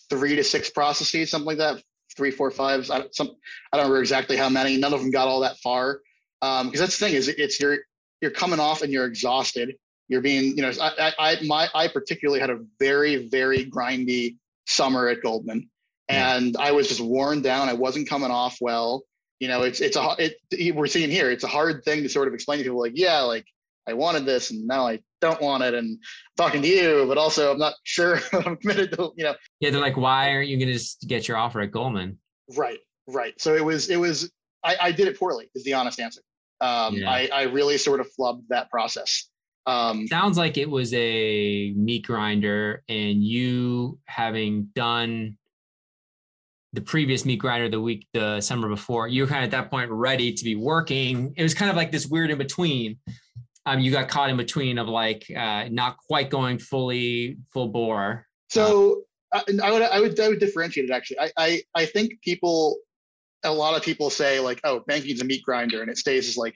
three to six processes, something like that, three, four, five. I, some I don't remember exactly how many. None of them got all that far, because um, that's the thing is it's you're you're coming off and you're exhausted. You're being, you know, I, I my I particularly had a very very grindy summer at Goldman and I was just worn down. I wasn't coming off well. You know, it's it's a it, we're seeing here. It's a hard thing to sort of explain to people. Like, yeah, like I wanted this, and now I don't want it. And I'm talking to you, but also I'm not sure I'm committed to. You know. Yeah, they're like, why aren't you going to just get your offer at Goldman? Right, right. So it was it was I, I did it poorly. Is the honest answer. Um, yeah. I I really sort of flubbed that process. Um, Sounds like it was a meat grinder, and you having done the previous meat grinder the week the summer before you were kind of at that point ready to be working. It was kind of like this weird in between um, you got caught in between of like uh, not quite going fully full bore. So uh, I, would I would I would differentiate it actually. I, I I think people a lot of people say like oh banking is a meat grinder and it stays as like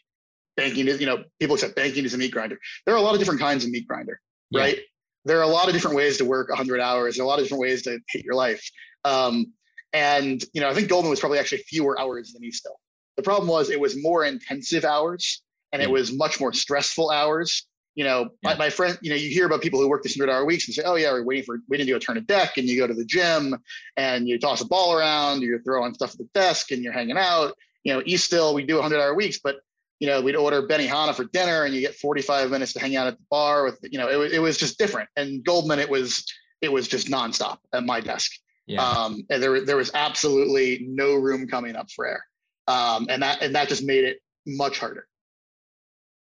banking is you know people accept banking is a meat grinder. There are a lot of different kinds of meat grinder yeah. right? There are a lot of different ways to work 100 hours there are a lot of different ways to hate your life. Um, and you know, I think Goldman was probably actually fewer hours than Eastdil. The problem was it was more intensive hours and it mm. was much more stressful hours. You know, yeah. my, my, friend, you know, you hear about people who work this 100 hour weeks and say, oh, yeah, we're waiting for, waiting to do a turn a deck and you go to the gym and you toss a ball around, you're throwing stuff at the desk and you're hanging out. You know, Eastdil, we do 100 hour weeks, but, you know, we'd order Benihana for dinner and you get 45 minutes to hang out at the bar with, you know, it, it was just different. And Goldman, it was, it was just nonstop at my desk. Yeah. Um, and there, there was absolutely no room coming up for air. Um, and that, and that just made it much harder.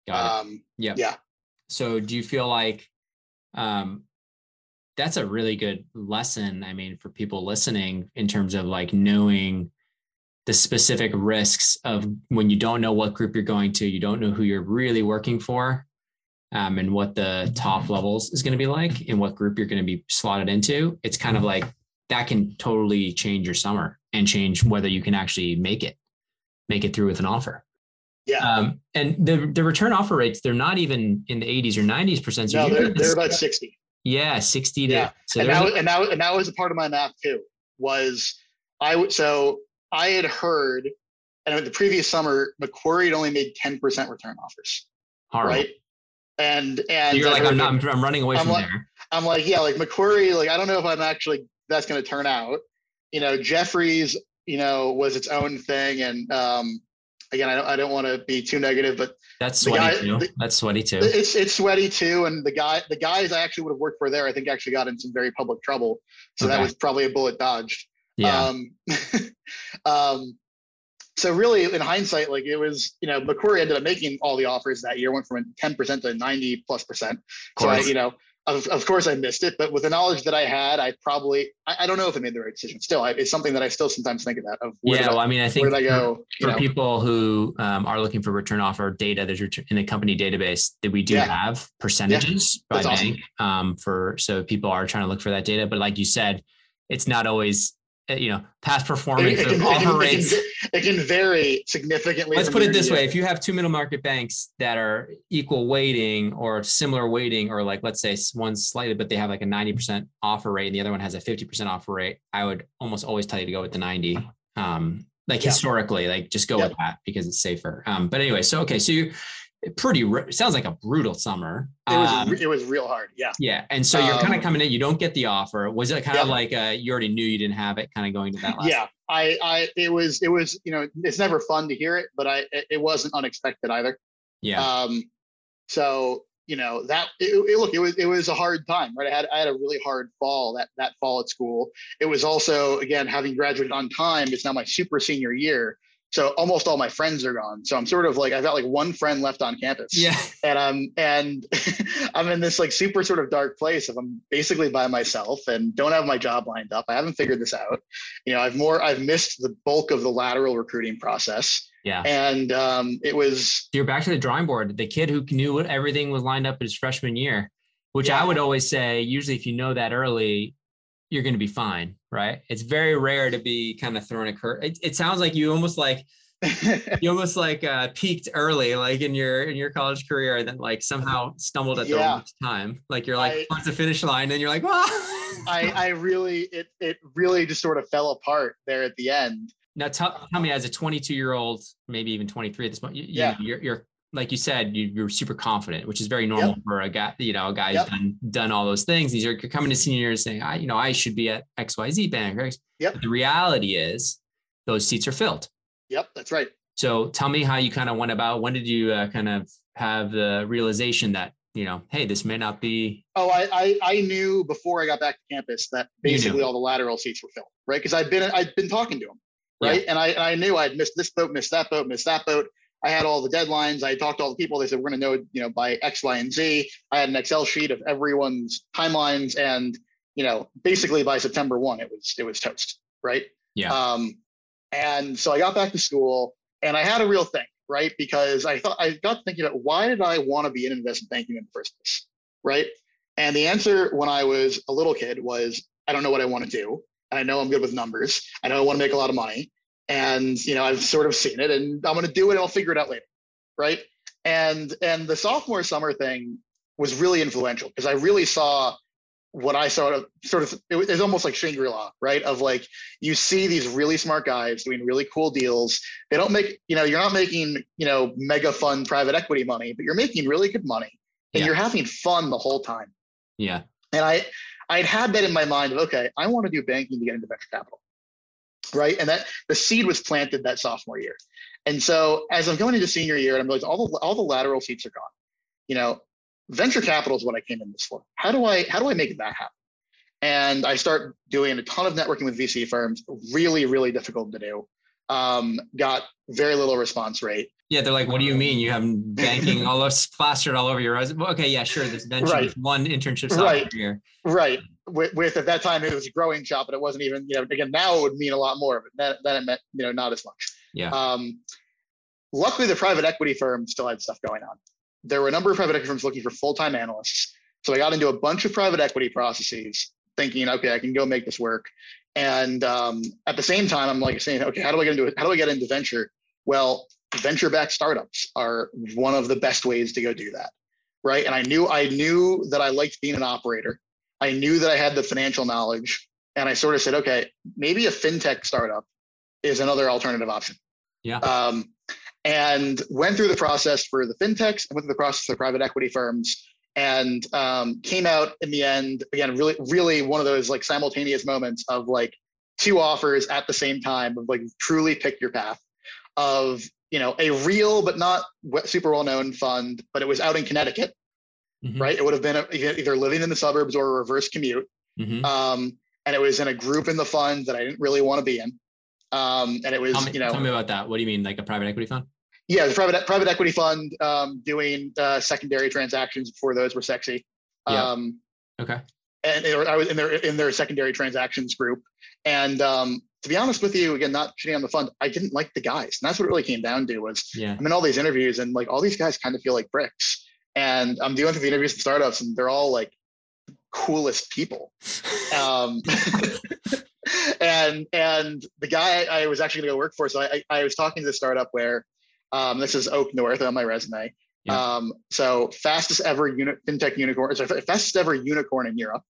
Got um, yeah. Yeah. So do you feel like, um, that's a really good lesson. I mean, for people listening in terms of like knowing the specific risks of when you don't know what group you're going to, you don't know who you're really working for, um, and what the top levels is going to be like and what group you're going to be slotted into. It's kind of like that can totally change your summer and change whether you can actually make it, make it through with an offer. Yeah. Um, and the the return offer rates, they're not even in the 80s or 90s percent. No, they're, they're about 60. Yeah, 60 to, yeah. So and, that, and, that, and that was a part of my math too, was I would, so I had heard, and the previous summer, Macquarie had only made 10% return offers. Horrible. Right. And, and so you're like, I'm, I'm, I'm, running away I'm from like, there. I'm like, yeah, like Macquarie, like, I don't know if I'm actually that's going to turn out. You know, Jefferies, you know, was its own thing, and um, again, I don't, I don't want to be too negative, but that's sweaty guy, too. The, that's sweaty too. It's it's sweaty too, and the guy, the guys I actually would have worked for there, I think actually got in some very public trouble, so okay. that was probably a bullet dodged. Yeah. Um, um, so really, in hindsight, like it was, you know, Macquarie ended up making all the offers that year, went from 10% to 90 plus percent. So I, you know, of, of course I missed it, but with the knowledge that I had, I probably I, I don't know if I made the right decision. Still, I, it's something that I still sometimes think about. Of yeah, well, I, I, mean, I think where did I go? For, for people who um, are looking for return offer data, there's in the company database that we do yeah. have percentages yeah. by bank. Awesome. Um, for so people are trying to look for that data, but like you said, it's not always you know past performance it, it, can, offer rates. It can, it can vary significantly. Let's put it this way: if you have two middle market banks that are equal weighting or similar weighting, or like let's say one slightly, but they have like a ninety percent offer rate, and the other one has a fifty percent offer rate, I would almost always tell you to go with the ninety. Um, like yeah. historically, like just go with that because it's safer. Um, but anyway, so okay, so you pretty sounds like a brutal summer. It was um, it was real hard. Yeah. Yeah. And so you're um, kind of coming in, you don't get the offer. Was it kind yeah. of like uh, you already knew you didn't have it kind of going to that last Yeah. I I it was it was, you know, it's never fun to hear it, but I it wasn't unexpected either. Yeah. Um so, you know, that it, it, look, it was it was a hard time, right? I had I had a really hard fall that that fall at school. It was also again having graduated on time, it's now my super senior year so almost all my friends are gone. So i'm sort of like i've got like one friend left on campus. Yeah. And i'm and i'm in this like super sort of dark place if i'm basically by myself and don't have my job lined up. I haven't figured this out. You know i've more i've missed the bulk of the lateral recruiting process. Yeah. And um it was you're back to the drawing board. The kid who knew what everything was lined up his freshman year which yeah. i would always say usually if you know that early you're going to be fine, right? It's very rare to be kind of thrown a curve. It, it sounds like you almost like you almost like uh, peaked early, like in your in your college career, and then like somehow stumbled at the yeah. wrong time. Like you're like I, towards the finish line, and you're like, well. I I really it it really just sort of fell apart there at the end. Now tell, tell me, as a 22 year old, maybe even 23 at this point, you, yeah, you, you're, you're like you said, you, are super confident, which is very normal yep. for a guy, you know, a guy yep. who's done, done all those things. These are you're coming to senior years saying, I, you know, I should be at XYZ bank. Right? Yep. But the reality is those seats are filled. Yep. That's right. So tell me how you kind of went about, when did you uh, kind of have the realization that, you know, hey, this may not be. Oh, I, I, I knew before I got back to campus that basically all the lateral seats were filled, right? Because I'd been, I'd been talking to them right? Yeah. And I, I knew I'd missed this boat, missed that boat, missed that boat. I had all the deadlines. I talked to all the people. They said, we're going to know, you know, by X, Y, and Z. I had an Excel sheet of everyone's timelines. And, you know, basically by September one, it was, it was toast. Right. Yeah. Um, and so I got back to school and I had a real thing, right? Because I thought I got thinking about why did I want to be in investment banking in the first place? Right. And the answer when I was a little kid was, I don't know what I want to do. and I know I'm good with numbers. I know I want to make a lot of money and you know i've sort of seen it and i'm going to do it i'll figure it out later right? And and the sophomore summer thing was really influential because i really saw what i saw sort of it was almost like shangri-la right? Of like you see these really smart guys doing really cool deals. They don't make you know you're not making you know mega fund private equity money but you're making really good money and yeah. you're having fun the whole time. Yeah. And i i'd had that in my mind of okay i want to do banking to get into venture capital right? And that the seed was planted that sophomore year. And so as I'm going into senior year, and I'm like, all the all the lateral seats are gone. You know, venture capital is what I came in this for. How do I how do I make that happen? And I start doing a ton of networking with VC firms. Really, really difficult to do. Um, got very little response rate. Yeah, they're like, "What do you mean you have banking all over plastered all over your resume?" Okay, yeah, sure. This venture right. one internship right. year. Right. With, with, at that time it was a growing shop, but it wasn't even you know again now it would mean a lot more, but then, then it meant you know not as much. Yeah. Um, luckily, the private equity firm still had stuff going on. There were a number of private equity firms looking for full time analysts, so I got into a bunch of private equity processes, thinking, okay, I can go make this work. And um, at the same time, I'm like saying, okay, how do I get into it? How do I get into venture? Well, venture-backed startups are one of the best ways to go do that, right? And I knew I knew that I liked being an operator. I knew that I had the financial knowledge, and I sort of said, okay, maybe a fintech startup is another alternative option. Yeah. Um, and went through the process for the fintechs and went through the process for private equity firms and um, came out in the end again really really one of those like simultaneous moments of like two offers at the same time of like truly pick your path of you know a real but not super well known fund but it was out in connecticut mm-hmm. right it would have been either living in the suburbs or a reverse commute mm-hmm. um, and it was in a group in the fund that i didn't really want to be in um, and it was me, you know tell me about that what do you mean like a private equity fund yeah the private private equity fund um, doing uh, secondary transactions before those were sexy yeah. um, okay and I was in their in their secondary transactions group. And um, to be honest with you, again, not shitting on the fund, I didn't like the guys, and that's what it really came down to. Was yeah. I'm in all these interviews, and like all these guys kind of feel like bricks. And I'm doing the interviews with startups, and they're all like coolest people. Um, and and the guy I was actually going to go work for, so I, I was talking to the startup where um, this is Oak North on my resume. Yeah. Um, so fastest ever unit fintech unicorn, so fastest ever unicorn in Europe.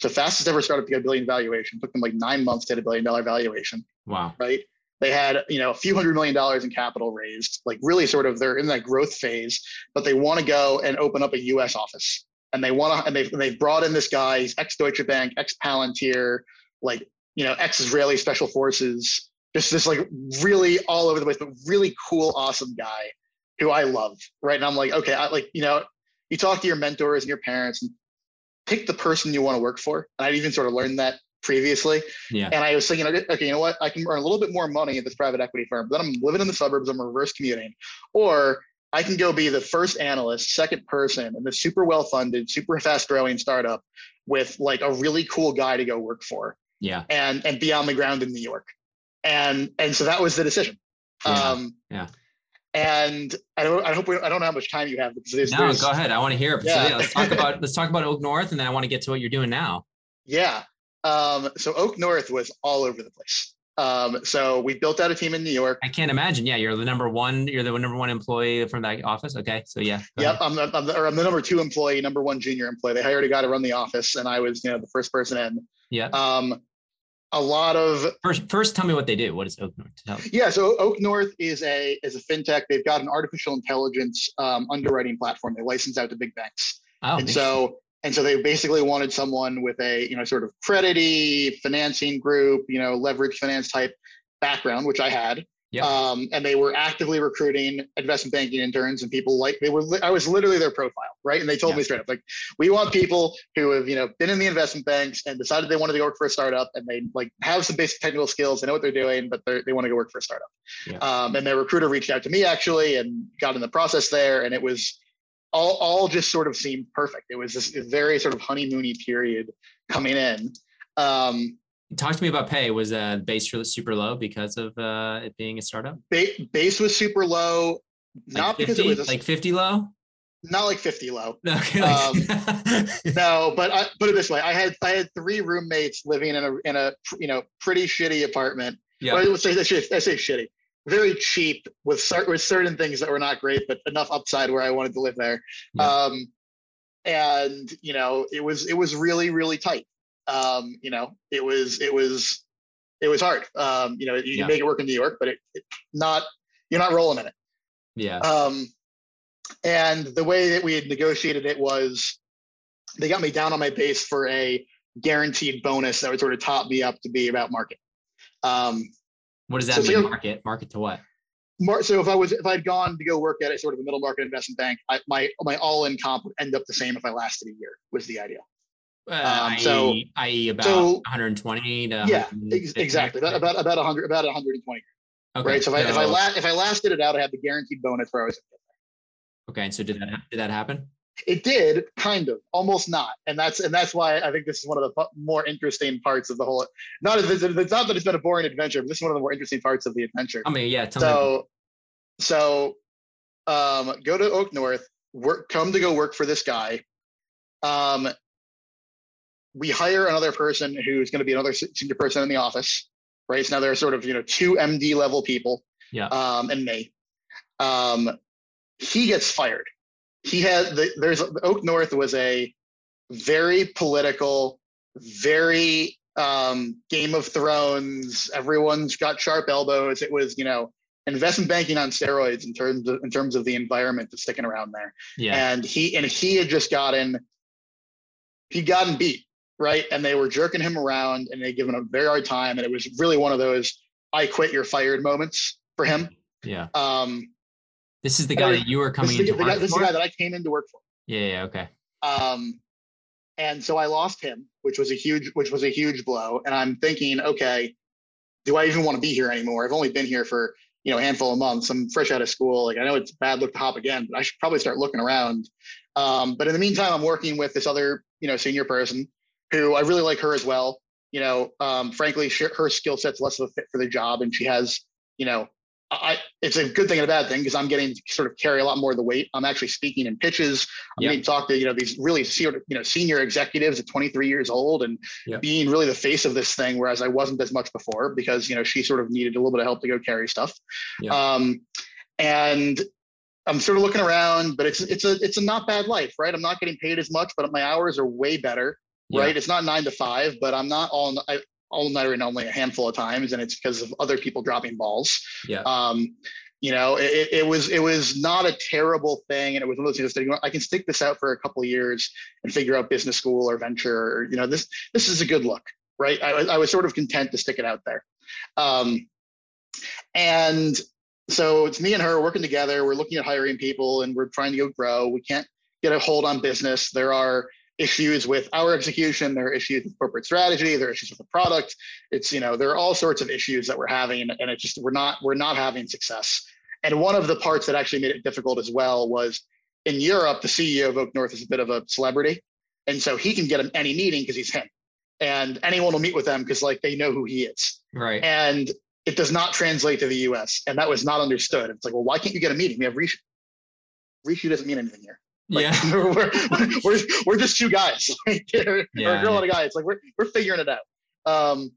So fastest ever startup to get a billion valuation. Took them like nine months to get a billion dollar valuation. Wow. Right. They had, you know, a few hundred million dollars in capital raised, like really sort of they're in that growth phase, but they want to go and open up a US office. And they want to, and they've, they've brought in this guy, he's ex Deutsche Bank, ex Palantir, like, you know, ex Israeli special forces, just this like really all over the place, but really cool, awesome guy who I love. Right. And I'm like, okay, I like, you know, you talk to your mentors and your parents and pick the person you want to work for. And I'd even sort of learned that previously. Yeah. And I was thinking, okay, you know what? I can earn a little bit more money at this private equity firm, but then I'm living in the suburbs, I'm reverse commuting. Or I can go be the first analyst, second person in the super well funded, super fast growing startup with like a really cool guy to go work for. Yeah. And and be on the ground in New York. And and so that was the decision. Yeah. Um yeah. And I don't I hope we, I don't know how much time you have because there's, no, there's, go ahead. I want to hear it. Yeah. So yeah, let's talk about let's talk about Oak North and then I want to get to what you're doing now. Yeah. Um, so Oak North was all over the place. Um, so we built out a team in New York. I can't imagine. Yeah, you're the number one. You're the number one employee from that office. Okay, so yeah. Yep, I'm, the, I'm, the, or I'm the number two employee, number one junior employee. They hired a guy to run the office, and I was, you know, the first person in. Yeah. Um, a lot of first. First, tell me what they do. What is Oak North? Yeah, so Oak North is a is a fintech. They've got an artificial intelligence um, underwriting platform. They license out to big banks. Oh, and so and so they basically wanted someone with a, you know, sort of credity financing group, you know, leverage finance type background, which I had. Yep. Um, and they were actively recruiting investment banking interns and people like they were I was literally their profile, right? And they told me straight up, like, we want people who have, you know, been in the investment banks and decided they wanted to go work for a startup and they like have some basic technical skills, they know what they're doing, but they want to go work for a startup. Yeah. Um, and their recruiter reached out to me actually and got in the process there. And it was all, all just sort of seemed perfect. It was this very sort of honeymoony period coming in. Um, Talk to me about pay. Was uh, base really super low because of uh, it being a startup? Ba- base was super low, like not 50? because it was a, like 50 low. Not like 50 low. Okay, um, no, but I put it this way: I had I had three roommates living in a in a you know pretty shitty apartment. Yeah, I would say I say shitty very cheap with, cer- with certain things that were not great, but enough upside where I wanted to live there. Yeah. Um, and you know, it was it was really really tight. Um, you know, it was it was it was hard. Um, you know, you yeah. can make it work in New York, but it, it, not you're not rolling in it. Yeah. Um, and the way that we had negotiated it was they got me down on my base for a guaranteed bonus that would sort of top me up to be about market. Um, what does that so mean? market, market to what? Mar- so if I was if I'd gone to go work at a sort of a middle market investment bank, I, my my all in comp would end up the same if I lasted a year. Was the idea. Uh, um, so i.e. about so, 120 to yeah ex- exactly about, about about 100 about 120 okay right so if I if I la- if I lasted it out I had the guaranteed bonus where I was okay and so did that did that happen it did kind of almost not and that's and that's why i think this is one of the more interesting parts of the whole not it's not that it's been a boring adventure but this is one of the more interesting parts of the adventure. I mean yeah so me. so um go to oak north work come to go work for this guy. Um we hire another person who's going to be another senior person in the office right? So now there are sort of you know two md level people yeah. um and me. Um he gets fired he had the, there's Oak North was a very political, very um, Game of Thrones. Everyone's got sharp elbows. It was you know investment banking on steroids in terms of in terms of the environment that's sticking around there. Yeah. And he and he had just gotten he'd gotten beat right, and they were jerking him around and they given him a very hard time, and it was really one of those I quit, you're fired moments for him. Yeah. Um, this is the guy that you were coming into. Guy, this is the guy that I came in to work for. Yeah, yeah, okay. Um, and so I lost him, which was a huge, which was a huge blow. And I'm thinking, okay, do I even want to be here anymore? I've only been here for you know a handful of months. I'm fresh out of school. Like I know it's bad look to hop again, but I should probably start looking around. Um, but in the meantime, I'm working with this other you know senior person who I really like her as well. You know, um, frankly, she, her skill set's less of a fit for the job, and she has you know I, it's a good thing and a bad thing because I'm getting to sort of carry a lot more of the weight. I'm actually speaking in pitches. I'm yep. getting to talk to you know these really senior, you know senior executives at 23 years old and yep. being really the face of this thing, whereas I wasn't as much before because you know she sort of needed a little bit of help to go carry stuff. Yep. Um, and I'm sort of looking around, but it's it's a it's a not bad life, right? I'm not getting paid as much, but my hours are way better, right? It's not nine to five, but I'm not all I, all nighter in only a handful of times, and it's because of other people dropping balls. Yeah. Um, you know, it, it was it was not a terrible thing, and it was one of those things that I can stick this out for a couple of years and figure out business school or venture. Or, you know, this this is a good look, right? I, I was sort of content to stick it out there. Um, and so it's me and her working together. We're looking at hiring people, and we're trying to go grow. We can't get a hold on business. There are issues with our execution there are issues with corporate strategy there are issues with the product. It's you know there are all sorts of issues that we're having and it just we're not we're not having success. And one of the parts that actually made it difficult as well was in europe the ceo of oak north is a bit of a celebrity and so he can get him any meeting because he's him. And anyone will meet with them because like they know who he is. Right. And it does not translate to the us and that was not understood. It's like well why can't you get a meeting? We have rishi. Rishi doesn't mean anything here like, yeah, we're, we're, we're just two guys, like, yeah, or a girl and a guy. It's like we're we're figuring it out. Um,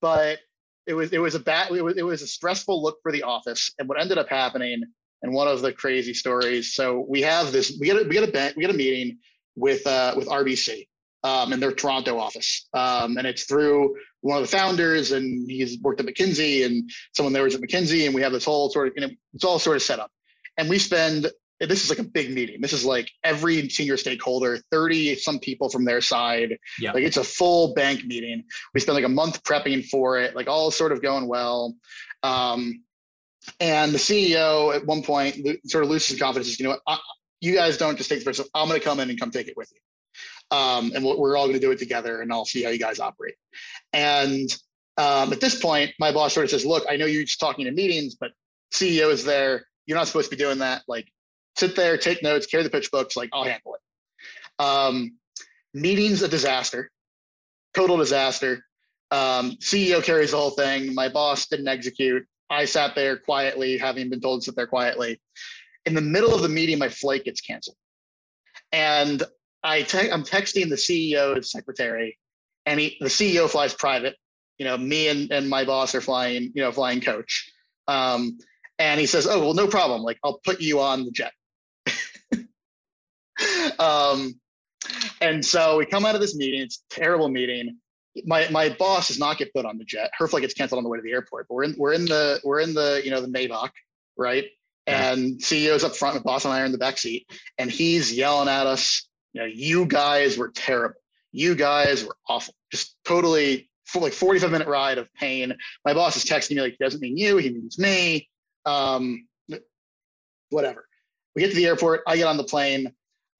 but it was it was a bad it was, it was a stressful look for the office. And what ended up happening, and one of the crazy stories. So we have this we get a, we get a we get a meeting with uh, with RBC um, in their Toronto office, um, and it's through one of the founders, and he's worked at McKinsey, and someone there was at McKinsey, and we have this whole sort of you know it's all sort of set up, and we spend this is like a big meeting. This is like every senior stakeholder, 30 some people from their side. Yeah. Like it's a full bank meeting. We spent like a month prepping for it, like all sort of going well. Um, and the CEO at one point sort of loses confidence. You know what? you guys don't just take the first. I'm going to come in and come take it with you. Um, and we're all going to do it together and I'll see how you guys operate. And um, at this point, my boss sort of says, look, I know you're just talking in meetings, but CEO is there. You're not supposed to be doing that. Like sit there, take notes, carry the pitch books, like I'll handle it. Um, meetings a disaster, total disaster. Um, CEO carries the whole thing. My boss didn't execute. I sat there quietly, having been told to sit there quietly. In the middle of the meeting, my flight gets canceled. And I te- I'm texting the CEO CEO's secretary, and he, the CEO flies private. You know, me and, and my boss are flying, you know, flying coach. Um, and he says, "Oh, well, no problem. Like, I'll put you on the jet." um, and so we come out of this meeting. It's a terrible meeting. My my boss does not get put on the jet. Her flight gets canceled on the way to the airport. But we're in we're in the we're in the you know the Maybach, right? And CEO's up front, the boss and I are in the back seat, and he's yelling at us. You know, you guys were terrible. You guys were awful. Just totally for like 45 minute ride of pain. My boss is texting me like he doesn't mean you, he means me. Um, whatever. We get to the airport. I get on the plane.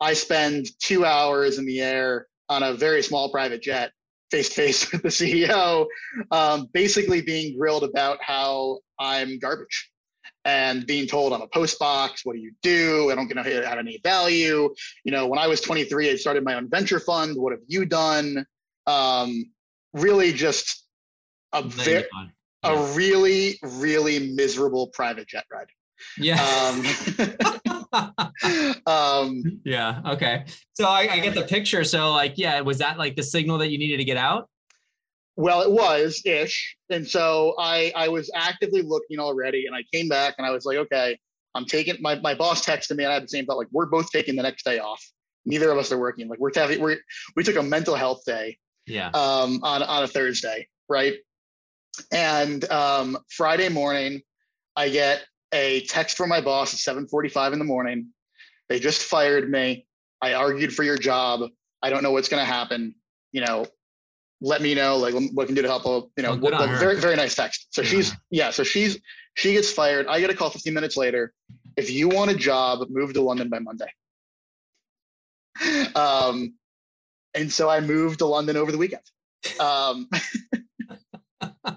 I spend two hours in the air on a very small private jet, face to face with the CEO, um, basically being grilled about how I'm garbage and being told I'm a post box. What do you do? I don't get to add any value. You know, when I was 23, I started my own venture fund. What have you done? Um, really, just a very, yeah. a really, really miserable private jet ride. Yeah. Um, um, yeah. Okay. So I, I get the picture. So like, yeah, was that like the signal that you needed to get out? Well, it was ish, and so I I was actively looking already, and I came back and I was like, okay, I'm taking my my boss texted me, and I had the same thought like we're both taking the next day off. Neither of us are working. Like we're having we're, we took a mental health day. Yeah. Um, on on a Thursday, right? And um, Friday morning, I get a text from my boss at 7:45 in the morning. They just fired me. I argued for your job. I don't know what's going to happen. You know, let me know like what can do to help. You know, well, very very nice text. So yeah. she's yeah. So she's she gets fired. I get a call 15 minutes later. If you want a job, move to London by Monday. Um, and so I moved to London over the weekend. Um,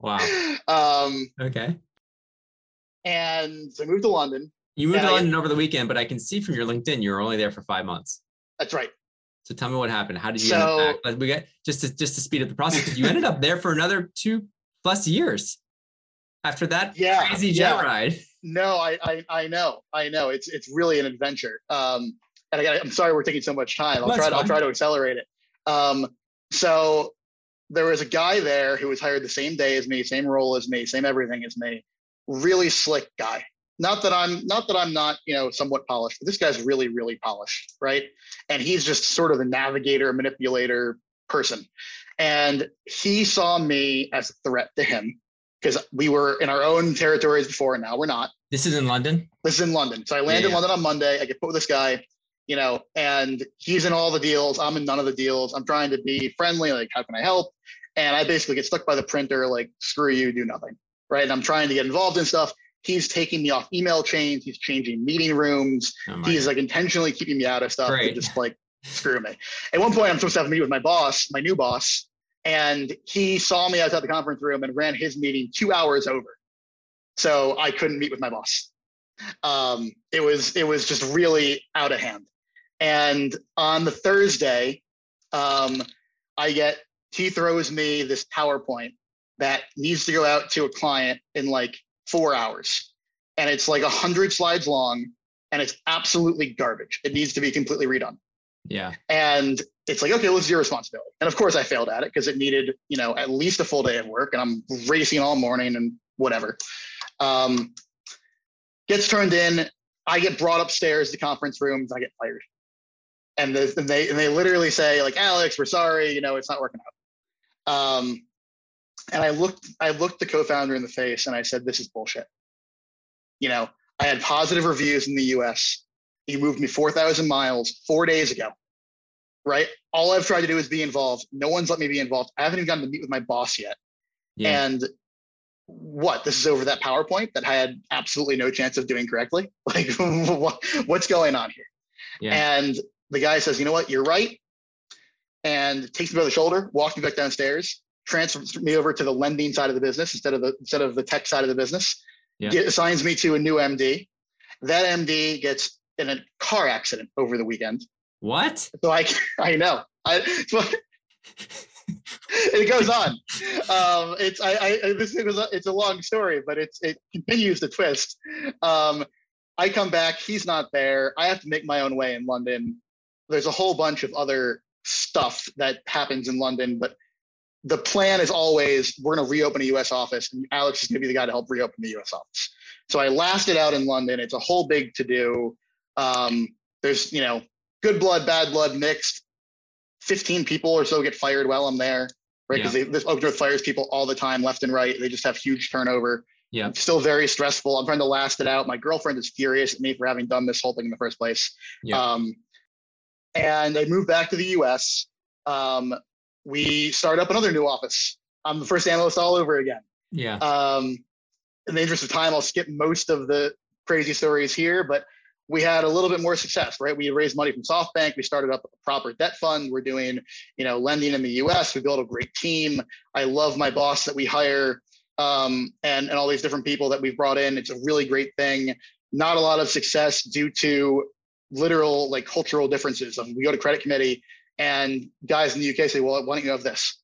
wow. Um, okay and so I moved to London. You moved to London I, over the weekend, but I can see from your LinkedIn you were only there for five months. That's right. So tell me what happened. How did you so, end up back? We got just to just to speed up the process. you ended up there for another two plus years. after that yeah, crazy jet yeah. ride. No, I, I I know, I know. It's it's really an adventure. Um, and I got, I'm sorry we're taking so much time. I'll That's try. To, I'll try to accelerate it. Um, so there was a guy there who was hired the same day as me, same role as me, same everything as me. Really slick guy. Not that I'm not that I'm not, you know, somewhat polished, but this guy's really, really polished, right? And he's just sort of the navigator, manipulator person. And he saw me as a threat to him because we were in our own territories before and now we're not. This is in London? This is in London. So I land yeah, yeah. in London on Monday. I get put with this guy you know, and he's in all the deals. I'm in none of the deals. I'm trying to be friendly, like, how can I help? And I basically get stuck by the printer, like, screw you, do nothing. Right. And I'm trying to get involved in stuff. He's taking me off email chains. He's changing meeting rooms. Oh he's like intentionally keeping me out of stuff Great. to just like screw me. At one point, I'm supposed to have a meeting with my boss, my new boss, and he saw me outside the conference room and ran his meeting two hours over. So I couldn't meet with my boss. Um, it was it was just really out of hand. And on the Thursday, um, I get he throws me this PowerPoint that needs to go out to a client in like four hours. And it's like a hundred slides long and it's absolutely garbage. It needs to be completely redone. Yeah. And it's like, okay, what's your responsibility? And of course I failed at it because it needed, you know, at least a full day of work and I'm racing all morning and whatever. Um, gets turned in. I get brought upstairs to conference rooms. I get fired and, the, and they and they literally say like Alex, we're sorry, you know, it's not working out. Um, and I looked I looked the co-founder in the face and I said, this is bullshit. You know, I had positive reviews in the U.S. He moved me four thousand miles four days ago. Right. All I've tried to do is be involved. No one's let me be involved. I haven't even gotten to meet with my boss yet. Yeah. And what this is over that PowerPoint that I had absolutely no chance of doing correctly. Like, what, what's going on here? Yeah. And the guy says, you know what, you're right. And takes me by the shoulder, walks me back downstairs, transfers me over to the lending side of the business instead of the instead of the tech side of the business. Yeah. Assigns me to a new MD. That MD gets in a car accident over the weekend. What? So I I know. I it goes on. Um, it's I, I this it was a, it's a long story, but it's it continues to twist. Um, I come back, he's not there. I have to make my own way in London there's a whole bunch of other stuff that happens in London, but the plan is always we're going to reopen a US office and Alex is going to be the guy to help reopen the US office. So I lasted out in London. It's a whole big to do. Um, there's, you know, good blood, bad blood mixed. 15 people or so get fired while I'm there, right? Because yeah. this Oak North fires people all the time, left and right. They just have huge turnover. Yeah. Still very stressful. I'm trying to last it out. My girlfriend is furious at me for having done this whole thing in the first place. Yeah. Um, and I moved back to the US. Um, we start up another new office. I'm the first analyst all over again. Yeah. Um, in the interest of time, I'll skip most of the crazy stories here, but we had a little bit more success, right? We raised money from SoftBank. We started up a proper debt fund. We're doing, you know, lending in the U.S. We built a great team. I love my boss that we hire, um, and and all these different people that we've brought in. It's a really great thing. Not a lot of success due to literal like cultural differences. we go to credit committee and guys in the UK say, well, why don't you have this?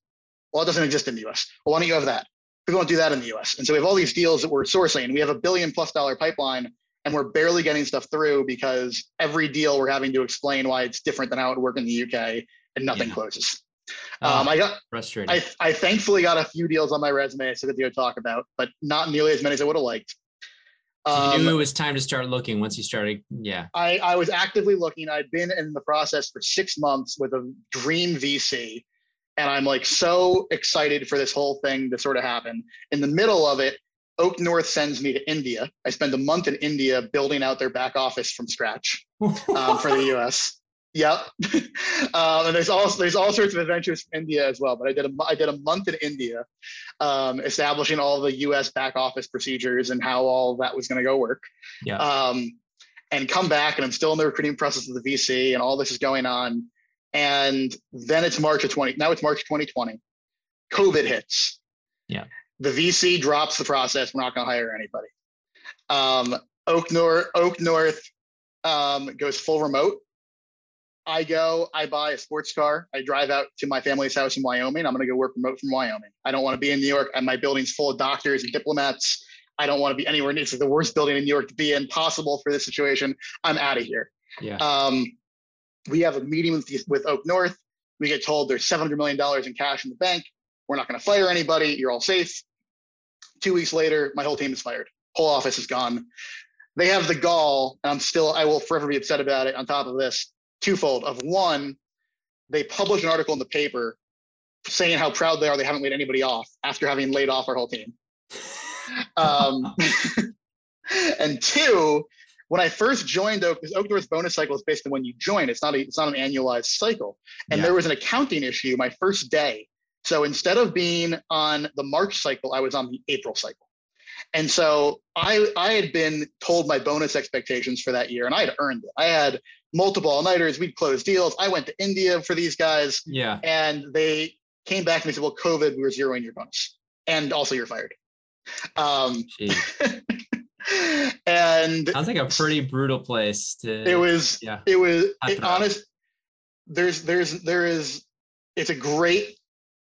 Well, it doesn't exist in the US. Well, why don't you have that? We don't do that in the US. And so we have all these deals that we're sourcing. We have a billion plus dollar pipeline and we're barely getting stuff through because every deal we're having to explain why it's different than how it would work in the UK and nothing yeah. closes. Oh, um, I got frustrated. I, I thankfully got a few deals on my resume so that to go talk about, but not nearly as many as I would have liked. So you knew um, it was time to start looking once you started. Yeah. I, I was actively looking. I'd been in the process for six months with a dream VC. And I'm like so excited for this whole thing to sort of happen. In the middle of it, Oak North sends me to India. I spend a month in India building out their back office from scratch um, for the US. Yep. um, and there's also there's all sorts of adventures from India as well. But I did a I did a month in India, um, establishing all the U.S. back office procedures and how all that was going to go work. Yeah. Um, and come back, and I'm still in the recruiting process of the VC, and all this is going on. And then it's March of 20. Now it's March 2020. COVID hits. Yeah. The VC drops the process. We're not going to hire anybody. Um, Oak North Oak North um, goes full remote I go, I buy a sports car, I drive out to my family's house in Wyoming. I'm going to go work remote from Wyoming. I don't want to be in New York. And my building's full of doctors and diplomats. I don't want to be anywhere near. It's the worst building in New York to be in, possible for this situation. I'm out of here. Yeah. Um, we have a meeting with with Oak North. We get told there's 700 million dollars in cash in the bank. We're not going to fire anybody. You're all safe. Two weeks later, my whole team is fired. Whole office is gone. They have the gall, and I'm still. I will forever be upset about it. On top of this, twofold. Of one, they published an article in the paper saying how proud they are they haven't laid anybody off after having laid off our whole team. Um, and two, when I first joined Oak, because Oak North's bonus cycle is based on when you join. It's not a, it's not an annualized cycle. And yeah. there was an accounting issue my first day. So instead of being on the March cycle, I was on the April cycle. And so I I had been told my bonus expectations for that year, and I had earned it. I had multiple all-nighters. We'd close deals. I went to India for these guys. Yeah. And they came back and they said, "Well, COVID, we were zeroing your bonus, and also you're fired." Um, and sounds like a pretty brutal place to. It was. Yeah. It was. It, honest. There's. There's. There is. It's a great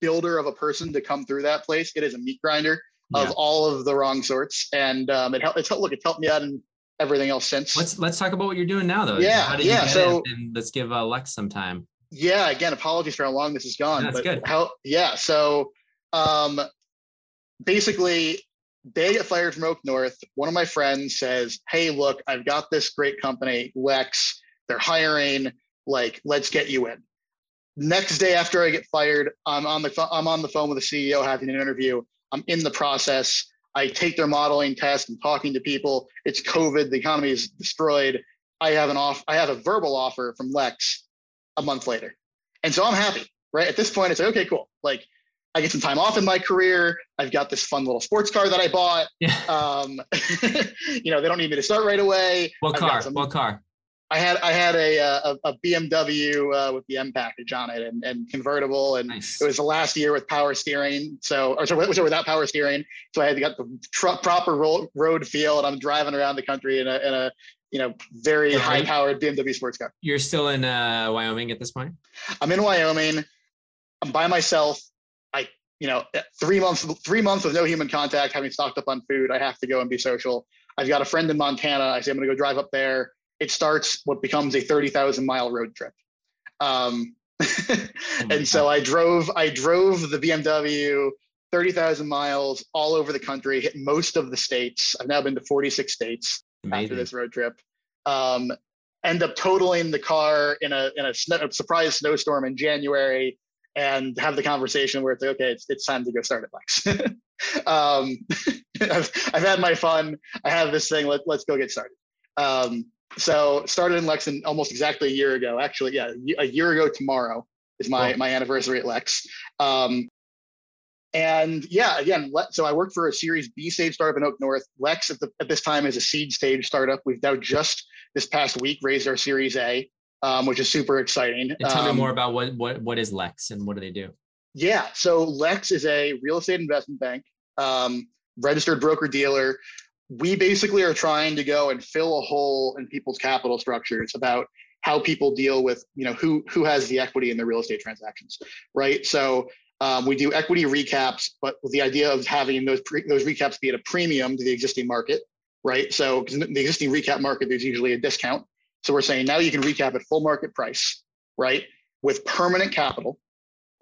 builder of a person to come through that place. It is a meat grinder of yeah. all of the wrong sorts, and um, it helped. It's helped. Look, it's helped me out in everything else since. Let's let's talk about what you're doing now, though. Yeah. yeah. So and let's give uh, Lex some time. Yeah. Again, apologies for how long this has gone. That's good. How? Yeah. So, um, basically, they get fired from Oak North. One of my friends says, "Hey, look, I've got this great company, Lex. They're hiring. Like, let's get you in." Next day after I get fired, I'm on the I'm on the phone with the CEO having an interview. I'm in the process. I take their modeling test. I'm talking to people. It's COVID. The economy is destroyed. I have an off. I have a verbal offer from Lex a month later, and so I'm happy. Right at this point, it's like okay, cool. Like I get some time off in my career. I've got this fun little sports car that I bought. Yeah. Um, you know, they don't need me to start right away. What I've car? Some, what car? I had I had a a, a BMW uh, with the M package on it and, and convertible, and nice. it was the last year with power steering. So, or sorry, sorry without power steering. So I had to get the tr- proper ro- road feel, and I'm driving around the country in a in a you know very high powered BMW sports car. You're still in uh, Wyoming at this point. I'm in Wyoming. I'm by myself I you know, three months, three months with no human contact, having stocked up on food, I have to go and be social. I've got a friend in Montana. I say I'm going to go drive up there. It starts what becomes a 30,000 mile road trip. Um, and so I drove, I drove the BMW 30,000 miles all over the country, hit most of the states. I've now been to 46 states Amazing. after this road trip. Um, end up totaling the car in a in a, sn- a surprise snowstorm in January and have the conversation where it's like, okay, it's, it's time to go start at Lex. um, I've, I've had my fun. I have this thing. Let, let's go get started. Um, so started in Lex in almost exactly a year ago. Actually, yeah, a year ago tomorrow is my my anniversary at Lex. Um, and yeah, again, so I worked for a Series B stage startup in Oak North. Lex at, the, at this time is a seed stage startup. We've now just this past week raised our Series A um, which is super exciting. And tell um, me more about what what what is Lex and what do they do? Yeah, so Lex is a real estate investment bank, um, registered broker dealer. We basically are trying to go and fill a hole in people's capital structures about how people deal with you know who who has the equity in their real estate transactions, right? So um, we do equity recaps, but with the idea of having those pre- those recaps be at a premium to the existing market, right? So the existing recap market, there's usually a discount. So we're saying now you can recap at full market price, right? With permanent capital,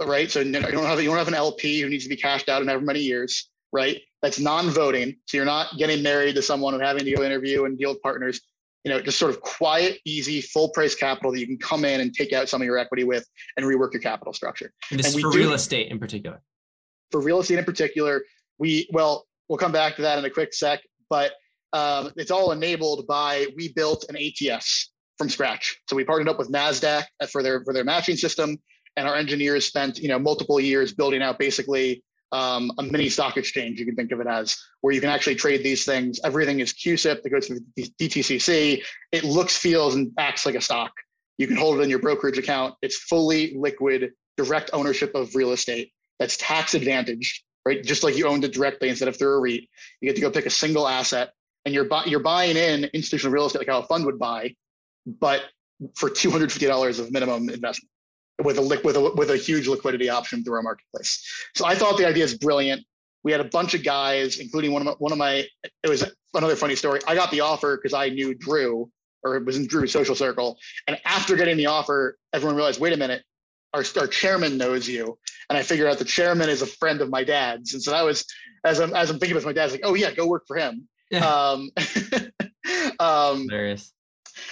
right? So you don't have you don't have an LP who needs to be cashed out in however many years, right? That's non-voting. So you're not getting married to someone and having to go interview and deal with partners. You know, just sort of quiet, easy, full price capital that you can come in and take out some of your equity with and rework your capital structure. And this and for do, real estate in particular. For real estate in particular, we well, we'll come back to that in a quick sec, but um, it's all enabled by we built an ATS from scratch. So we partnered up with Nasdaq for their for their matching system, and our engineers spent you know multiple years building out basically um, a mini stock exchange. You can think of it as where you can actually trade these things. Everything is CUSIP that goes through DTCC. It looks, feels, and acts like a stock. You can hold it in your brokerage account. It's fully liquid, direct ownership of real estate. That's tax advantaged, right? Just like you owned it directly instead of through a REIT. You get to go pick a single asset and you're, bu- you're buying in institutional real estate like how a fund would buy, but for $250 of minimum investment with a with a with a huge liquidity option through our marketplace. So I thought the idea is brilliant. we had a bunch of guys, including one of my, one of my. It was another funny story. I got the offer because I knew Drew, or it was in Drew's social circle. And after getting the offer, everyone realized, wait a minute, our, our chairman knows you. And I figured out the chairman is a friend of my dad's. And so I was, as I'm, as I'm thinking about my dad's like, oh yeah, go work for him. Yeah. Um, um, Hilarious.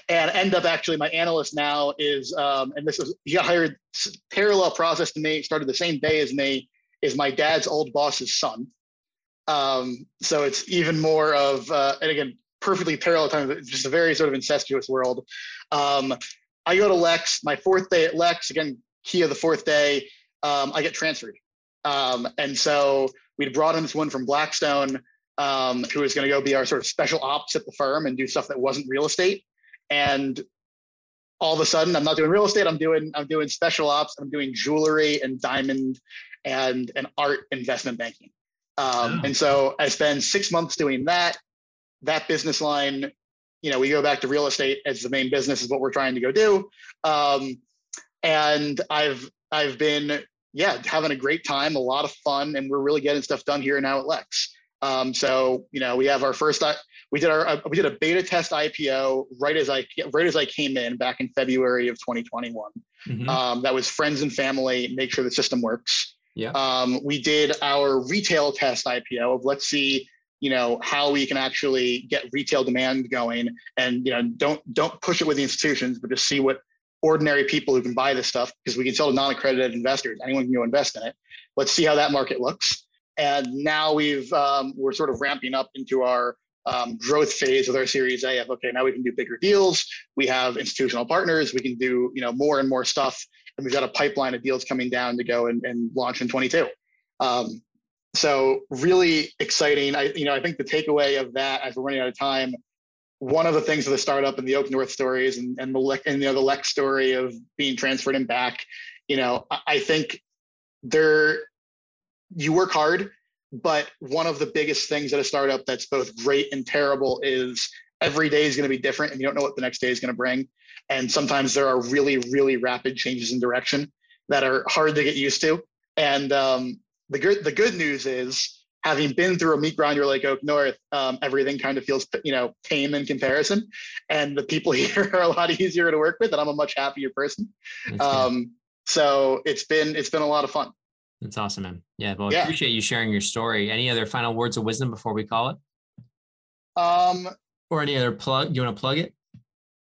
And end up actually, my analyst now is, um, and this is, he got hired parallel process to me, started the same day as me, is my dad's old boss's son. Um, so it's even more of, uh, and again, perfectly parallel time, just a very sort of incestuous world. Um, I go to Lex, my fourth day at Lex, again, key of the fourth day, um, I get transferred. Um, and so we'd brought in this one from Blackstone um, who was going to go be our sort of special ops at the firm and do stuff that wasn't real estate. And all of a sudden, I'm not doing real estate. I'm doing I'm doing special ops. I'm doing jewelry and diamond and and art investment banking. Um, And so I spend six months doing that. That business line, you know, we go back to real estate as the main business is what we're trying to go do. Um, and I've I've been yeah having a great time, a lot of fun, and we're really getting stuff done here and now at Lex. Um, so you know we have our first we did our we did a beta test IPO right as I right as I came in back in February of 2021. Mm-hmm. Um, that was friends and family make sure the system works. Yeah. Um, we did our retail test IPO of let's see you know how we can actually get retail demand going and you know don't don't push it with the institutions but just see what ordinary people who can buy this stuff because we can sell to non-accredited investors. Anyone can go invest in it. Let's see how that market looks. And now we've um, we're sort of ramping up into our um, growth phase with our Series A of okay, now we can do bigger deals. We have institutional partners. We can do you know more and more stuff, and we've got a pipeline of deals coming down to go and, and launch in 22. Um, so really exciting. I you know I think the takeaway of that as we're running out of time one of the things of the startup and the Oak North stories and, and the and you know the Lex story of being transferred and back, you know, I, I think there you work hard, but one of the biggest things at a startup that's both great and terrible is every day is going to be different and you don't know what the next day is going to bring. And sometimes there are really, really rapid changes in direction that are hard to get used to. And um, the good the good news is having been through a meat grinder like Oak North, um, everything kind of feels, you know, tame in comparison. And the people here are a lot easier to work with, and I'm a much happier person. Um, so it's been it's been a lot of fun. That's awesome, man. Yeah, well, I yeah. appreciate you sharing your story. Any other final words of wisdom before we call it? Um, or any other plug? You want to plug it?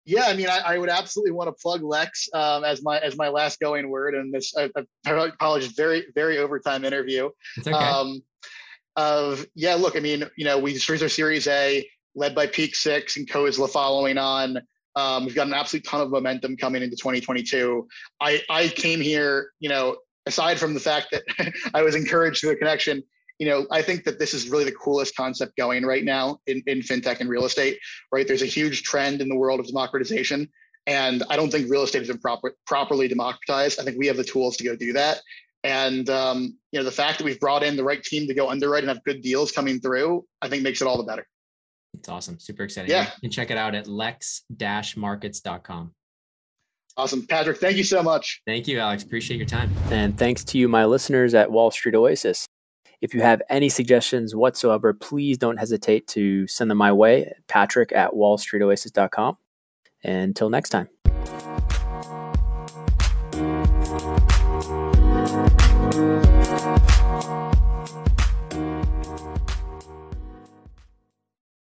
Yeah, I mean, I, I would absolutely want to plug Lex um, as my as my last going word in this. I, I apologize, very very overtime interview. It's okay. Um, of yeah, look, I mean, you know, we just raised our Series A, led by Peak Six and Khosla following on. Um, we've got an absolute ton of momentum coming into 2022. I I came here, you know, aside from the fact that I was encouraged through the connection, you know, I think that this is really the coolest concept going right now in, in fintech and real estate, right? There's a huge trend in the world of democratization. And I don't think real estate has been proper, properly democratized. I think we have the tools to go do that. And um, you know, the fact that we've brought in the right team to go underwrite and have good deals coming through, I think makes it all the better. It's awesome. Super exciting. Yeah. You can check it out at lex-markets.com. Awesome. Patrick, thank you so much. Thank you, Alex. Appreciate your time. And thanks to you, my listeners at Wall Street Oasis. If you have any suggestions whatsoever, please don't hesitate to send them my way, patrick at wallstreetoasis.com. Until next time.